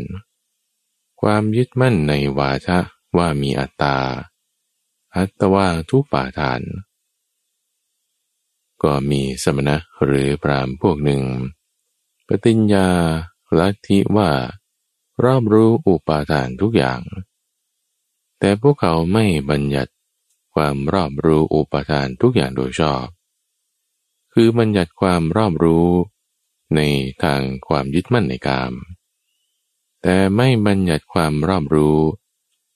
ความยึดมั่นในวาทะว่ามีอัตตา อัตวาทุปาทาน ก็มีสมณะหรือพรามพวกหนึ่ง ปฏิญญาลัทธิว่ารอบรู้อุปาทานทุกอย่าง แต่พวกเขาไม่บัญญัติความรอบรู้อุปาทานทุกอย่างโดยชอบ คือบัญญัติความรอบรู้ในทางความยึดมั่นในกาม แต่ไม่บัญญัติความรอบรู้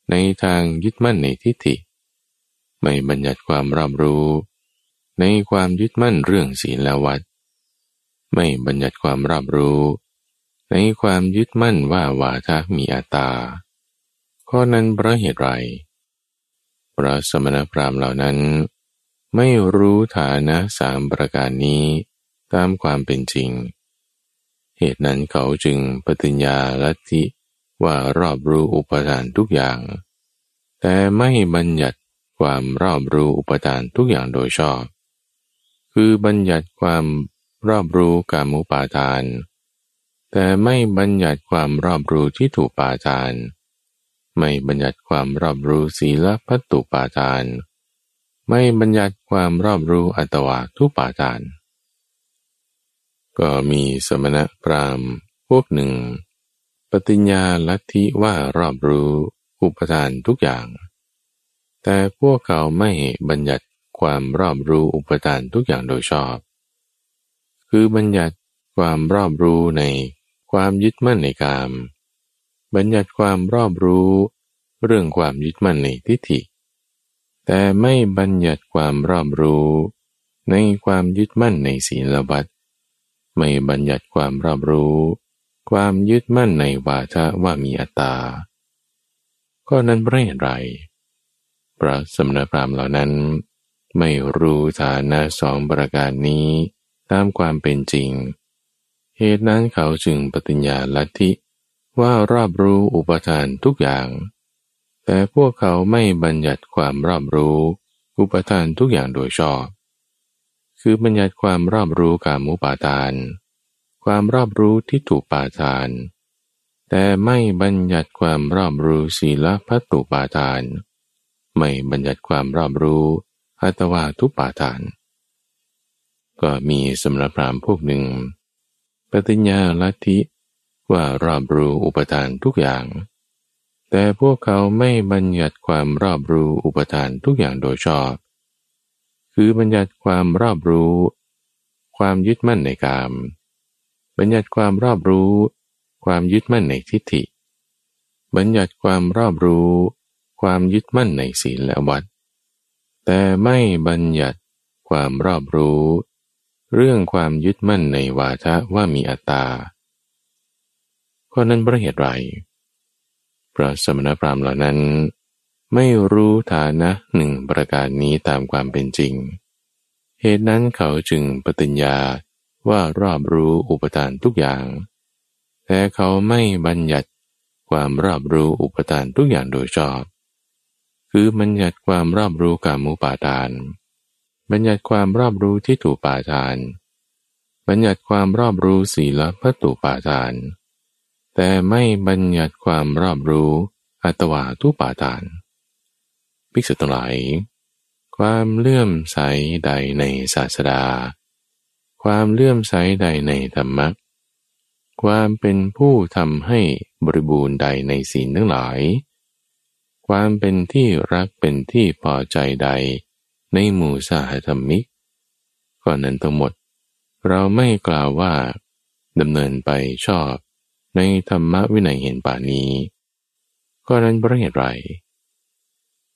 ในทางยึดมั่นในทิฏฐิ ไม่บัญญัติความรอบรู้ ในความยึดมั่นเรื่องศีลและวัด ไม่บัญญัติความรอบรู้ ในความยึดมั่นว่าวาทะมีอัตตา ข้อนั้นเพราะเหตุไรพระสมณพราหมณ์เหล่านั้น ไม่รู้ฐานะสามประการนี้ตามความเป็นจริง เหตุนั้นเขาจึงปฏิญญาลัทธิว่ารอบรู้อุปทานทุกอย่าง แต่ไม่บัญญัติความรอบรู้อุปทานทุกอย่างโดยชอบ คือบัญญัติความรอบรู้กามุปาทาน แต่ไม่บัญญัติความรอบรู้ที่ถูกปาทาน ไม่บัญญัติความรอบรู้ศีลพัตตุปาทาน ไม่บัญญัติความรอบรู้อัตวาทุปาทาน ก็มีสมณะพราหมณ์พวกหนึ่ง ปฏิญญาลัทธิว่ารอบรู้อุปทานทุกอย่าง แต่พวกเขาไม่บัญญัติ ความรอบรู้อุปทานทุกอย่างโดยชอบ คือบัญญัติความรอบรู้ในความยึดมั่นในกาม บัญญัติความรอบรู้เรื่องความยึดมั่นในทิฏฐิ แต่ไม่บัญญัติความรอบรู้ในความยึดมั่นในศีลวัตไม่บัญญัติความรอบรู้ ความยึดมั่นในวาทะว่ามีอัตตา ก็นั้นเพราะเหตุไรพระสมณพราหมณ์เหล่านั้น ไม่รู้ฐานะสองประการนี้ตามความเป็นจริง เหตุนั้นเขาจึงปฏิญญาลัทธิว่ารอบรู้อุปทานทุกอย่าง แต่พวกเขาไม่บัญญัติความรอบรู้อุปทานทุกอย่างโดยชอบ คือบัญญัติความรอบรู้กามุปาทาน ความรอบรู้ที่ถูกปาทาน แต่ไม่บัญญัติความรอบรู้ศีลพัตตุปาทาน ไม่บัญญัติความรอบรู้ อัตวาทุปาทาน ก็มีสำนักพรามพวกหนึ่ง ปฏิญญาลัทธิว่ารอบรู้อุปทานทุกอย่าง แต่พวกเขาไม่บัญญัติความรอบรู้อุปทานทุกอย่างโดยชอบ คือบัญญัติความรอบรู้ ความยึดมั่นในกาม บัญญัติความรอบรู้ ความยึดมั่นในทิฏฐิ บัญญัติความรอบรู้ ความยึดมั่นในศีลและวัด แต่ไม่บัญญัติความรอบรู้ เรื่องความยึดมั่นในวาทะว่ามีอัตตาข้อนั้นเพราะเหตุไรพระสมณพราหมณ์เหล่านั้น ไม่รู้ฐานะหนึ่งประการนี้ตามความเป็นจริง เหตุนั้นเขาจึงปฏิญญาว่ารอบรู้อุปทานทุกอย่าง แต่เขาไม่บัญญัติความรอบรู้อุปทานทุกอย่างโดยชอบ คือบัญญัติความรอบรู้กามุปาทาน บัญญัติความรอบรู้ที่ถูกปาทาน บัญญัติความรอบรู้ศีลพัตตุปาทาน แต่ไม่บัญญัติความรอบรู้อัตวาทุปาทาน ภิกษุทั้งหลาย ความเลื่อมใสใดในศาสดา ความเลื่อมใสใดในธรรมะความเป็นผู้ทำให้บริบูรณ์ใดในศีลทั้งหลาย ความเป็นที่รักเป็นที่พอใจใด ในหมู่สหธรรมิกก่อนนั้นทั้งหมด เราไม่กล่าวว่าดำเนินไปชอบในธรรมวินัยเห็นป่านี้ก็นั้นเพราะเหตุไร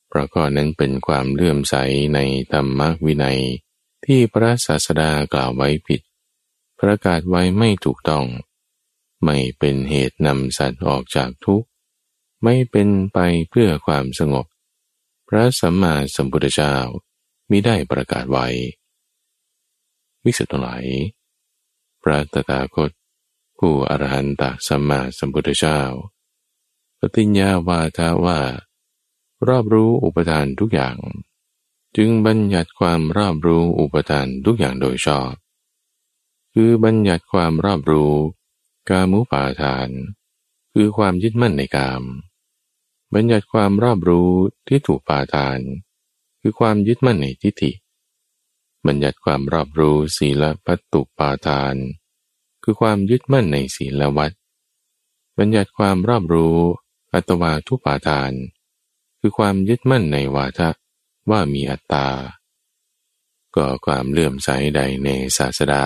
เพราะข้อนั้นเป็นความเลื่อมใสในธรรมวินัยที่พระศาสดากล่าวไว้ผิด ประกาศไว้ไม่ถูกต้อง ไม่เป็นเหตุนำสัตว์ออกจากทุกข์ ไม่เป็นไปเพื่อความสงบ พระสัมมาสัมพุทธเจ้ามิได้ประกาศไว้วิสุทธิ์หลายพระตถาคต ผู้อรหันตสัมมาสัมพุทธเจ้าปฏิญญาวาทาว่า รอบรู้อุปทานทุกอย่าง จึงบัญญัติความรอบรู้อุปทานทุกอย่างโดยชอบ คือบัญญัติความรอบรู้ กามุปาทาน คือความยึดมั่นในกาม บัญญัติความรอบรู้ที่ถูกปาทาน คือความยึดมั่นในทิฏฐิ บัญญัติความรอบรู้ศีลปัตตุปาทาน คือความยึดมั่นในศีลวัดบัญญัติความรอบรู้อัตวาทุปาทาน คือความยึดมั่นในวาทะว่ามีอัตตา ก็ความเลื่อมใสใดในศาสดา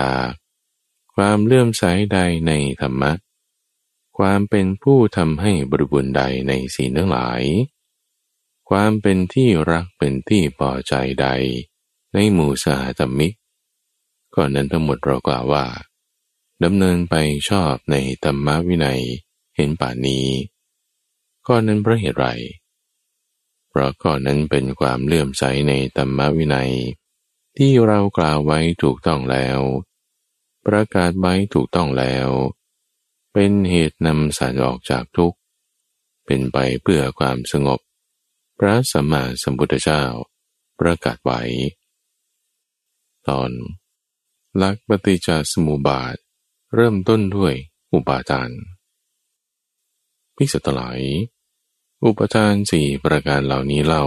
ความเลื่อมใสใดในธรรมะ ความเป็นผู้ทำให้บริบูรณ์ใดในสิ่งทั้งหลาย ความเป็นที่รักเป็นที่พอใจใด ในหมู่สหธรรมิกก็นั้นทั้งหมดเรากล่าวว่าดำเนินไปชอบในธรรมวินัยเห็นป่านนี้ก็นั้นเพราะเหตุไร เพราะก่อนนั้นเป็นความเลื่อมใสในธรรมวินัย ที่เรากล่าวไว้ถูกต้องแล้ว ประกาศไว้ถูกต้องแล้ว เป็นเหตุนำสัตว์ออกจากทุกข์ เป็นไปเพื่อความสงบ พระสัมมาสัมพุทธเจ้า ประกาศไว้ ตอนลักปฏิจจสมุปบาท เริ่มต้นด้วยอุปาทานพิสตหลายอุปทานสี่ประการเหล่านี้เล่า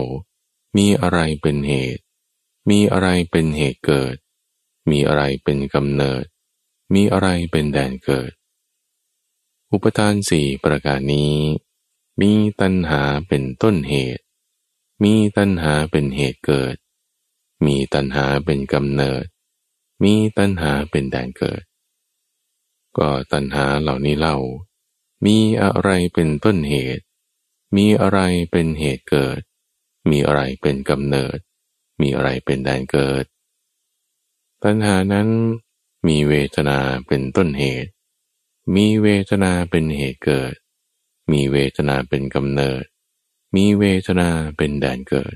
มีอะไรเป็นเหตุ มีอะไรเป็นเหตุเกิด มีอะไรเป็นกำเนิด มีอะไรเป็นแดนเกิด อุปทานสี่ประการนี้ มีตัณหาเป็นต้นเหตุ มีตัณหาเป็นเหตุเกิด มีตัณหาเป็นกำเนิด มีตัณหาเป็นแดนเกิด ก็ตัณหาเหล่านี้เล่า มีอะไรเป็นต้นเหตุ มีอะไรเป็นเหตุเกิด มีอะไรเป็นกำเนิด มีอะไรเป็นแดนเกิด ตัณหานั้นมีเวทนาเป็นต้นเหตุ มีเวทนาเป็นเหตุเกิด มีเวทนาเป็นกำเนิด มีเวทนาเป็นแดนเกิด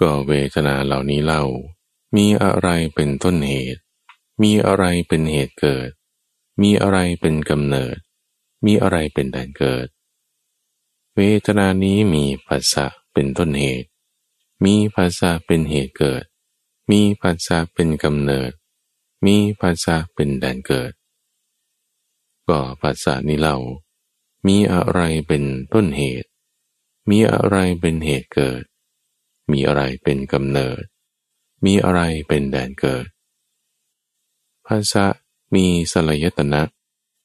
ก็เวทนาเหล่านี้เล่า มีอะไรเป็นต้นเหตุ มีอะไรเป็นเหตุเกิด มีอะไรเป็นกำเนิด มีอะไรเป็นแดนเกิด เวทนานี้มีภาษาเป็นต้นเหตุ มีภาษาเป็นเหตุเกิด มีภาษาเป็นกำเนิด มีภาษาเป็นแดนเกิด ก็ภาษานี้เล่ามีอะไรเป็นต้นเหตุ มีอะไรเป็นเหตุเกิด มีอะไรเป็นกำเนิด มีอะไรเป็นแดนเกิดภาษามีสลายตนะ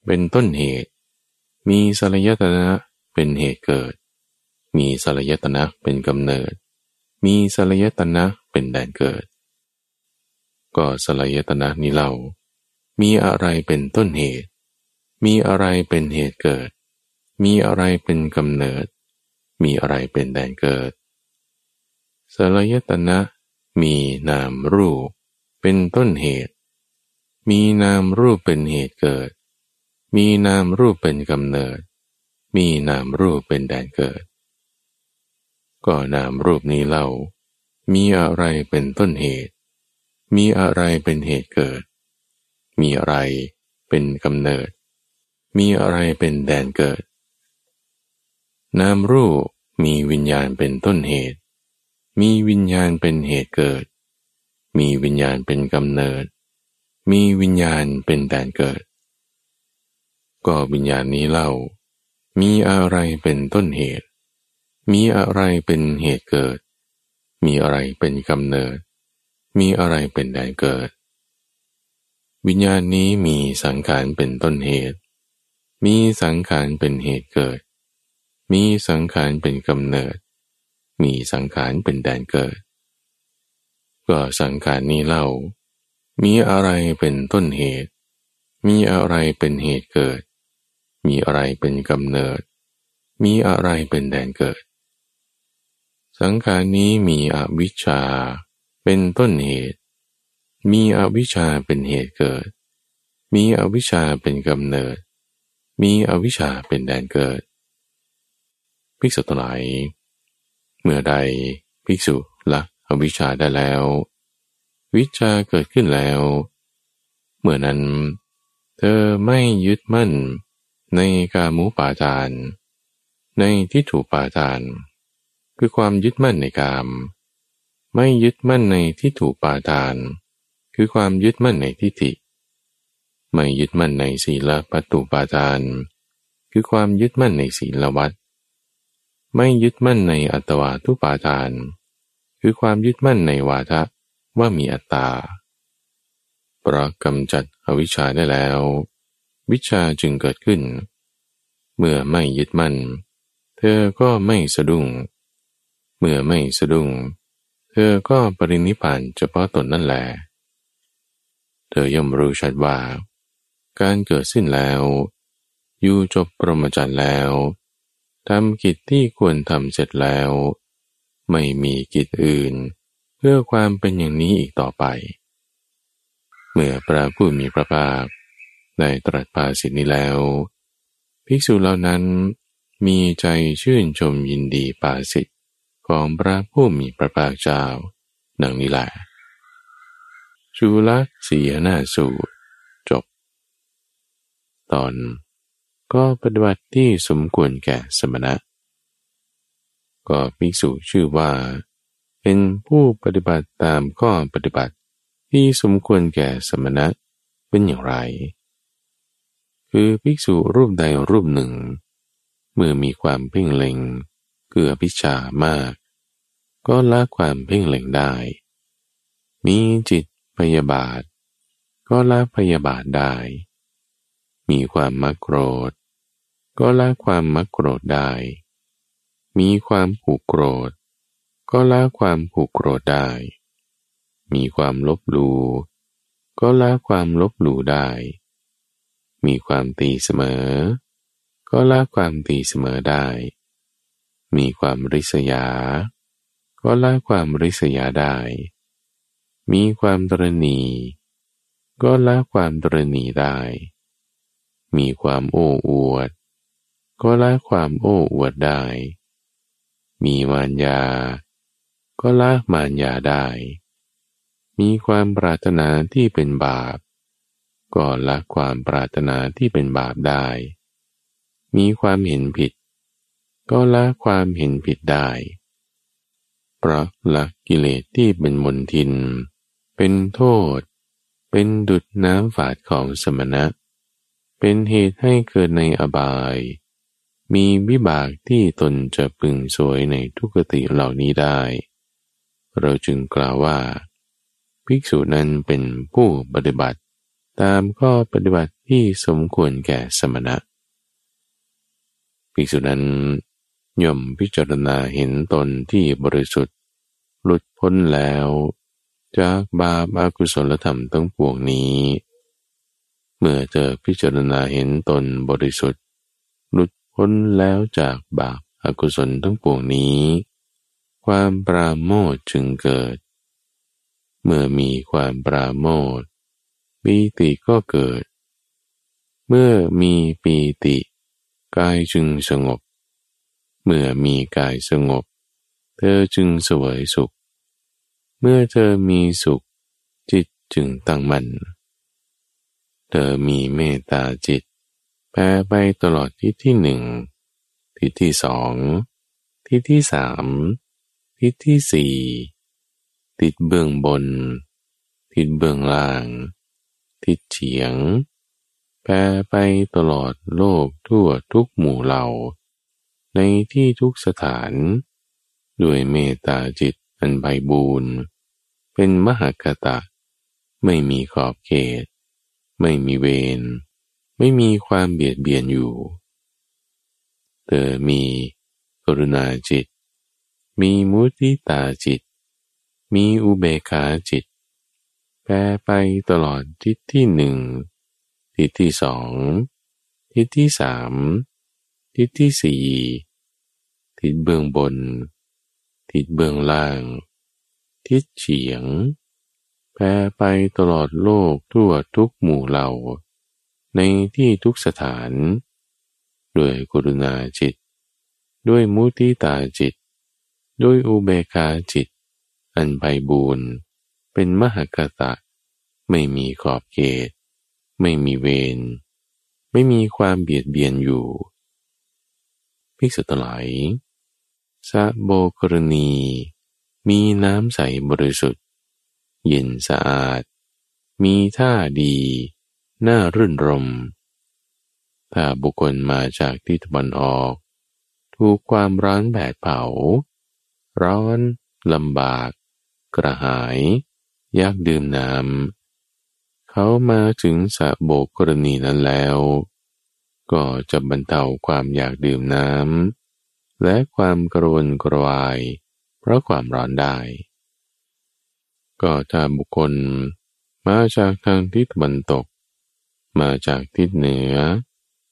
เป็นต้นเหตุ มีสลายตนะเป็นเหตุเกิด มีสลายตนะเป็นกำเนิด มีสลายตนะเป็นแดนเกิด ก็สลายตนะนี้เล่ามีอะไรเป็นต้นเหตุ มีอะไรเป็นเหตุเกิด มีอะไรเป็นกำเนิด มีอะไรเป็นแดนเกิดสลายตนะ มีนามรูป เป็นต้นเหตุ มีนามรูปเป็นเหตุเกิด มีนามรูปเป็นกำเนิด มีนามรูปเป็นแดนเกิด ก็นามรูปนี้เล่า มีอะไรเป็นต้นเหตุ มีอะไรเป็นเหตุเกิด มีอะไรเป็นกำเนิด มีอะไรเป็นแดนเกิด นามรูปมีวิญญาณเป็นต้นเหตุ มีวิญญาณเป็นเหตุเกิด มีวิญญาณเป็นกำเนิด มีวิญญาณเป็นแดนเกิด ก็วิญญาณนี้เล่า มีอะไรเป็นต้นเหตุ มีอะไรเป็นเหตุเกิด มีอะไรเป็นกำเนิด มีอะไรเป็นแดนเกิด วิญญาณนี้มีสังขารเป็นต้นเหตุ มีสังขารเป็นเหตุเกิด มีสังขารเป็นกำเนิด มีสังขารเป็นแดนเกิด ก็สังขารนี้เล่า มีอะไรเป็นต้นเหตุ มีอะไรเป็นเหตุเกิด มีอะไรเป็นกำเนิด มีอะไรเป็นแดนเกิด สังขารนี้มีอวิชชาเป็นต้นเหตุ มีอวิชชาเป็นเหตุเกิด มีอวิชชาเป็นกำเนิด มีอวิชชาเป็นแดนเกิด ภิกษุทั้งหลาย เมื่อใดภิกษุละอวิชชาได้แล้ว วิชาเกิดขึ้นแล้ว เมื่อนั้น เธอไม่ยึดมั่นในกามุปาทาน ในทิฏฐุปาทาน คือความยึดมั่นในกาม ไม่ยึดมั่นในที่ถูกปาทาน คือความยึดมั่นในทิฏฐิ ไม่ยึดมั่นในศีลปัตตุปาทาน คือความยึดมั่นในศีลวัดไม่ยึดมั่นในอัตวาทุปาทาน คือความยึดมั่นในวาทะว่ามีอัตตาเพราะกำจัดอวิชชาได้แล้ว วิชาจึงเกิดขึ้น เมื่อไม่ยึดมั่น เธอก็ไม่สะดุ้ง เมื่อไม่สะดุ้ง เธอก็ปรินิพานเฉพาะตนนั่นแหละเธอย่อมรู้ชัดว่า การเกิดสิ้นแล้ว อยู่จบปรมจันแล้วทำกิจที่ควรทำเสร็จแล้ว ไม่มีกิจอื่น เพื่อความเป็นอย่างนี้อีกต่อไป เมื่อพระผู้มีพระภาคได้ตรัสภาสิทนี้แล้ว ภิกษุเหล่านั้นมีใจชื่นชมยินดีปาสิทธิของพระผู้มีพระภาคเจ้าดังนี้แหละจุลสีนาสูตร ตอนก็ปฏิบัติที่สมควรแก่สมณะ ก็ภิกษุชื่อว่า เป็นผู้ปฏิบัติตามข้อปฏิบัติที่สมควรแก่สมณะเป็นอย่างไร คือภิกษุรูปใดรูปหนึ่ง เมื่อมีความเพ่งเล็งเกือพิชามาก ก็ละความเพ่งเล็งได้ มีจิตพยาบาท ก็ละพยาบาทได้ มีความมักโกรธ ก็ละความมักโกรธได้ มีความผูกโกรธ ก็ละความผูกโกรธได้ มีความลบลูก็ละความลบหลู่ได้ มีความตีเสมอ ก็ละความตีเสมอได้ มีความริษยา ก็ละความริษยาได้ มีความตรณี ก็ละความตรณีได้ มีความโอ้อวด ก็ละความโอ้อวดได้ มีมารยา ก็ละมารยาได้ มีความปรารถนาที่เป็นบาป ก็ละความปรารถนาที่เป็นบาปได้ มีความเห็นผิด ก็ละความเห็นผิดได้ เพราะละกิเลสที่เป็นมนทิน เป็นโทษ เป็นดุดน้ำฝาดของสมณะเเป็นเหตุให้เกิดในอบาย มีวิบากที่ตนจะพึงสวยในทุกติเหล่านี้ได้ เราจึงกล่าวว่า ภิกษุนั้นเป็นผู้ปฏิบัติ ตามข้อปฏิบัติที่สมควรแก่สมณะ ภิกษุนั้นย่อมพิจารณาเห็นตนที่บริสุทธิ์ หลุดพ้นแล้ว จากบาปอากุศลธรรมทั้งปวงนี้ เมื่อเจอพิจารณาเห็นตนบริสุทธิ์หลุดพ้นแล้วจากบาปอากุศลทั้งปวงนี้ ความปราโมทจึงเกิด เมื่อมีความปราโมทปีติก็เกิด เมื่อมีปีติ กายจึงสงบ เมื่อมีกายสงบ เธอจึงสวยสุข เมื่อเธอมีสุข จิตจึงตั้งมัน่น เธอมีเมตตาจิตแผ่ไปตลอดทิศที่หนึ่งทิศที่สองทิศที่สามทิศที่สี่ทิศเบื้องบน ทิศเบื้องล่าง ทิศเฉียง แผ่ไปตลอดโลกทั่วทุกหมู่เหล่า ในที่ทุกสถาน ด้วยเมตตาจิตอันไพบูรณ์เป็นมหากตะ ไม่มีขอบเขต ไม่มีเวร ไม่มีความเบียดเบียนอยู่ เธอมีกรุณาจิต มีมุติตาจิต มีอุเบกขาจิต แปรไปตลอดทิศที่หนึ่ง ทิศที่สอง ทิศที่สาม ทิศที่สี่ ทิศเบื้องบน ทิศเบื้องล่าง ทิศเฉียง แปรไปตลอดโลกทั่วทุกหมู่เหล่า ในที่ทุกสถาน ด้วยกรุณาจิต ด้วยมุติตาจิต ด้วยอุเบกาจิต อันไพบูรณ์เป็นมหากตะ ไม่มีขอบเขต ไม่มีเวร ไม่มีความเบียดเบียนอยู่ ภิกษุทั้งหลายสะโบกรณี มีน้ำใสบริสุทธิ เย็นสะอาด มีท่าดี น่ารื่นรม ถ้าบุคคลมาจากที่ตะวันออก ถูกความร้อนแผดเผา ร้อน ลำบาก กระหาย ยากดื่มน้ำ เขามาถึงสะโบกกรณีนั้นแล้ว ก็จะบรรเทาความอยากดื่มน้ำและความกระวนกระวาย เพราะความร้อนได้ ก็ถ้าบุคคล มาจากทางทิศตะวันตก มาจากทิศเหนือ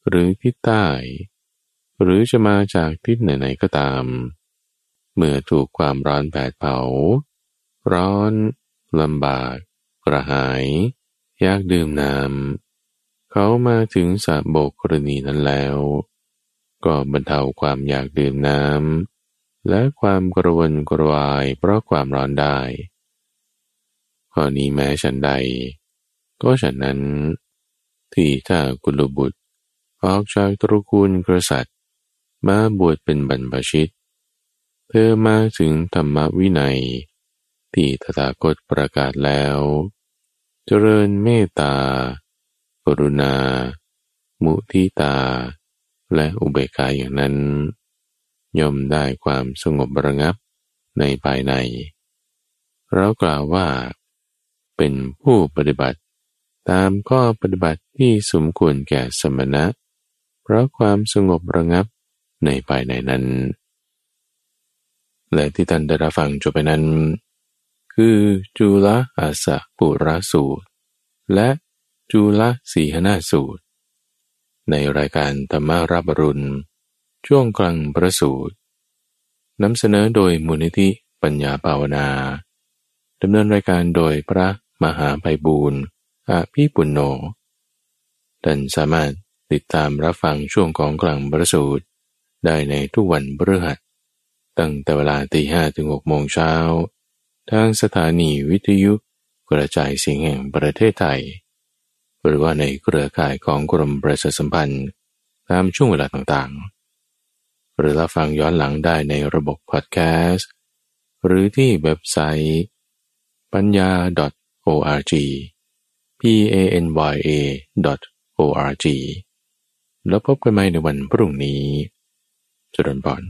หรือทิศใต้ หรือจะมาจากทิศไหนๆก็ตาม เมื่อถูกความร้อนแผดเผา ร้อนลำบากกระหาย ยากดื่มน้ำเขามาถึงสะโบกกรณีนั้นแล้ว ก็บรรเทาความอยากดื่มน้ำและความกระวนกระวายเพราะความร้อนได้ ข้อนี้แม้ฉันใด ก็ฉันนั้น ที่ถ้ากุลบุตรออกจากตระกูลกษัตริย์ มาบวชเป็นบรรพชิต เธอมาถึงธรรมวินัย ที่ตถาคตประกาศแล้ว เจริญเมตตา กรุณา มุทิตา และอุเบกขาอย่างนั้น ย่อมได้ความสงบระงับในภายใน เรากล่าวว่า เป็นผู้ปฏิบัติ ตามข้อปฏิบัติที่สมควรแก่สมณะ เพราะความสงบระงับในภายในนั้น และที่ท่านได้รับฟังจบไปนั้น คือจุลอาสะปุระสูตร และจุลสีหนาสูตร ในรายการธรรมารับรุณ ช่วงกลางประสูตรนำเสนอโดยมูลนิธิปัญญาภาวนาดำเนินรายการโดยพระ มหาไพบูรณ์อาภีปุณโญท่านสามารถติดตามรับฟังช่วงของกลางประสูตร ได้ในทุกวันพฤหัส ตั้งแต่เวลาตีห้ถึงหกโมงเช้า ทางสถานีวิทยุกระจายเสียงแห่งประเทศไทย หรือว่าในเครือข่ายของกรมประชาสัมพันธ์ ตามช่วงเวลาต่างๆ หรือรับฟังย้อนหลังได้ในระบบพอดแคสต์ หรือที่เว็บไซต์ ปัญญา org p a n y a org แล้วพบกันใหม่ในวันพรุ่งนี้จุดนบอน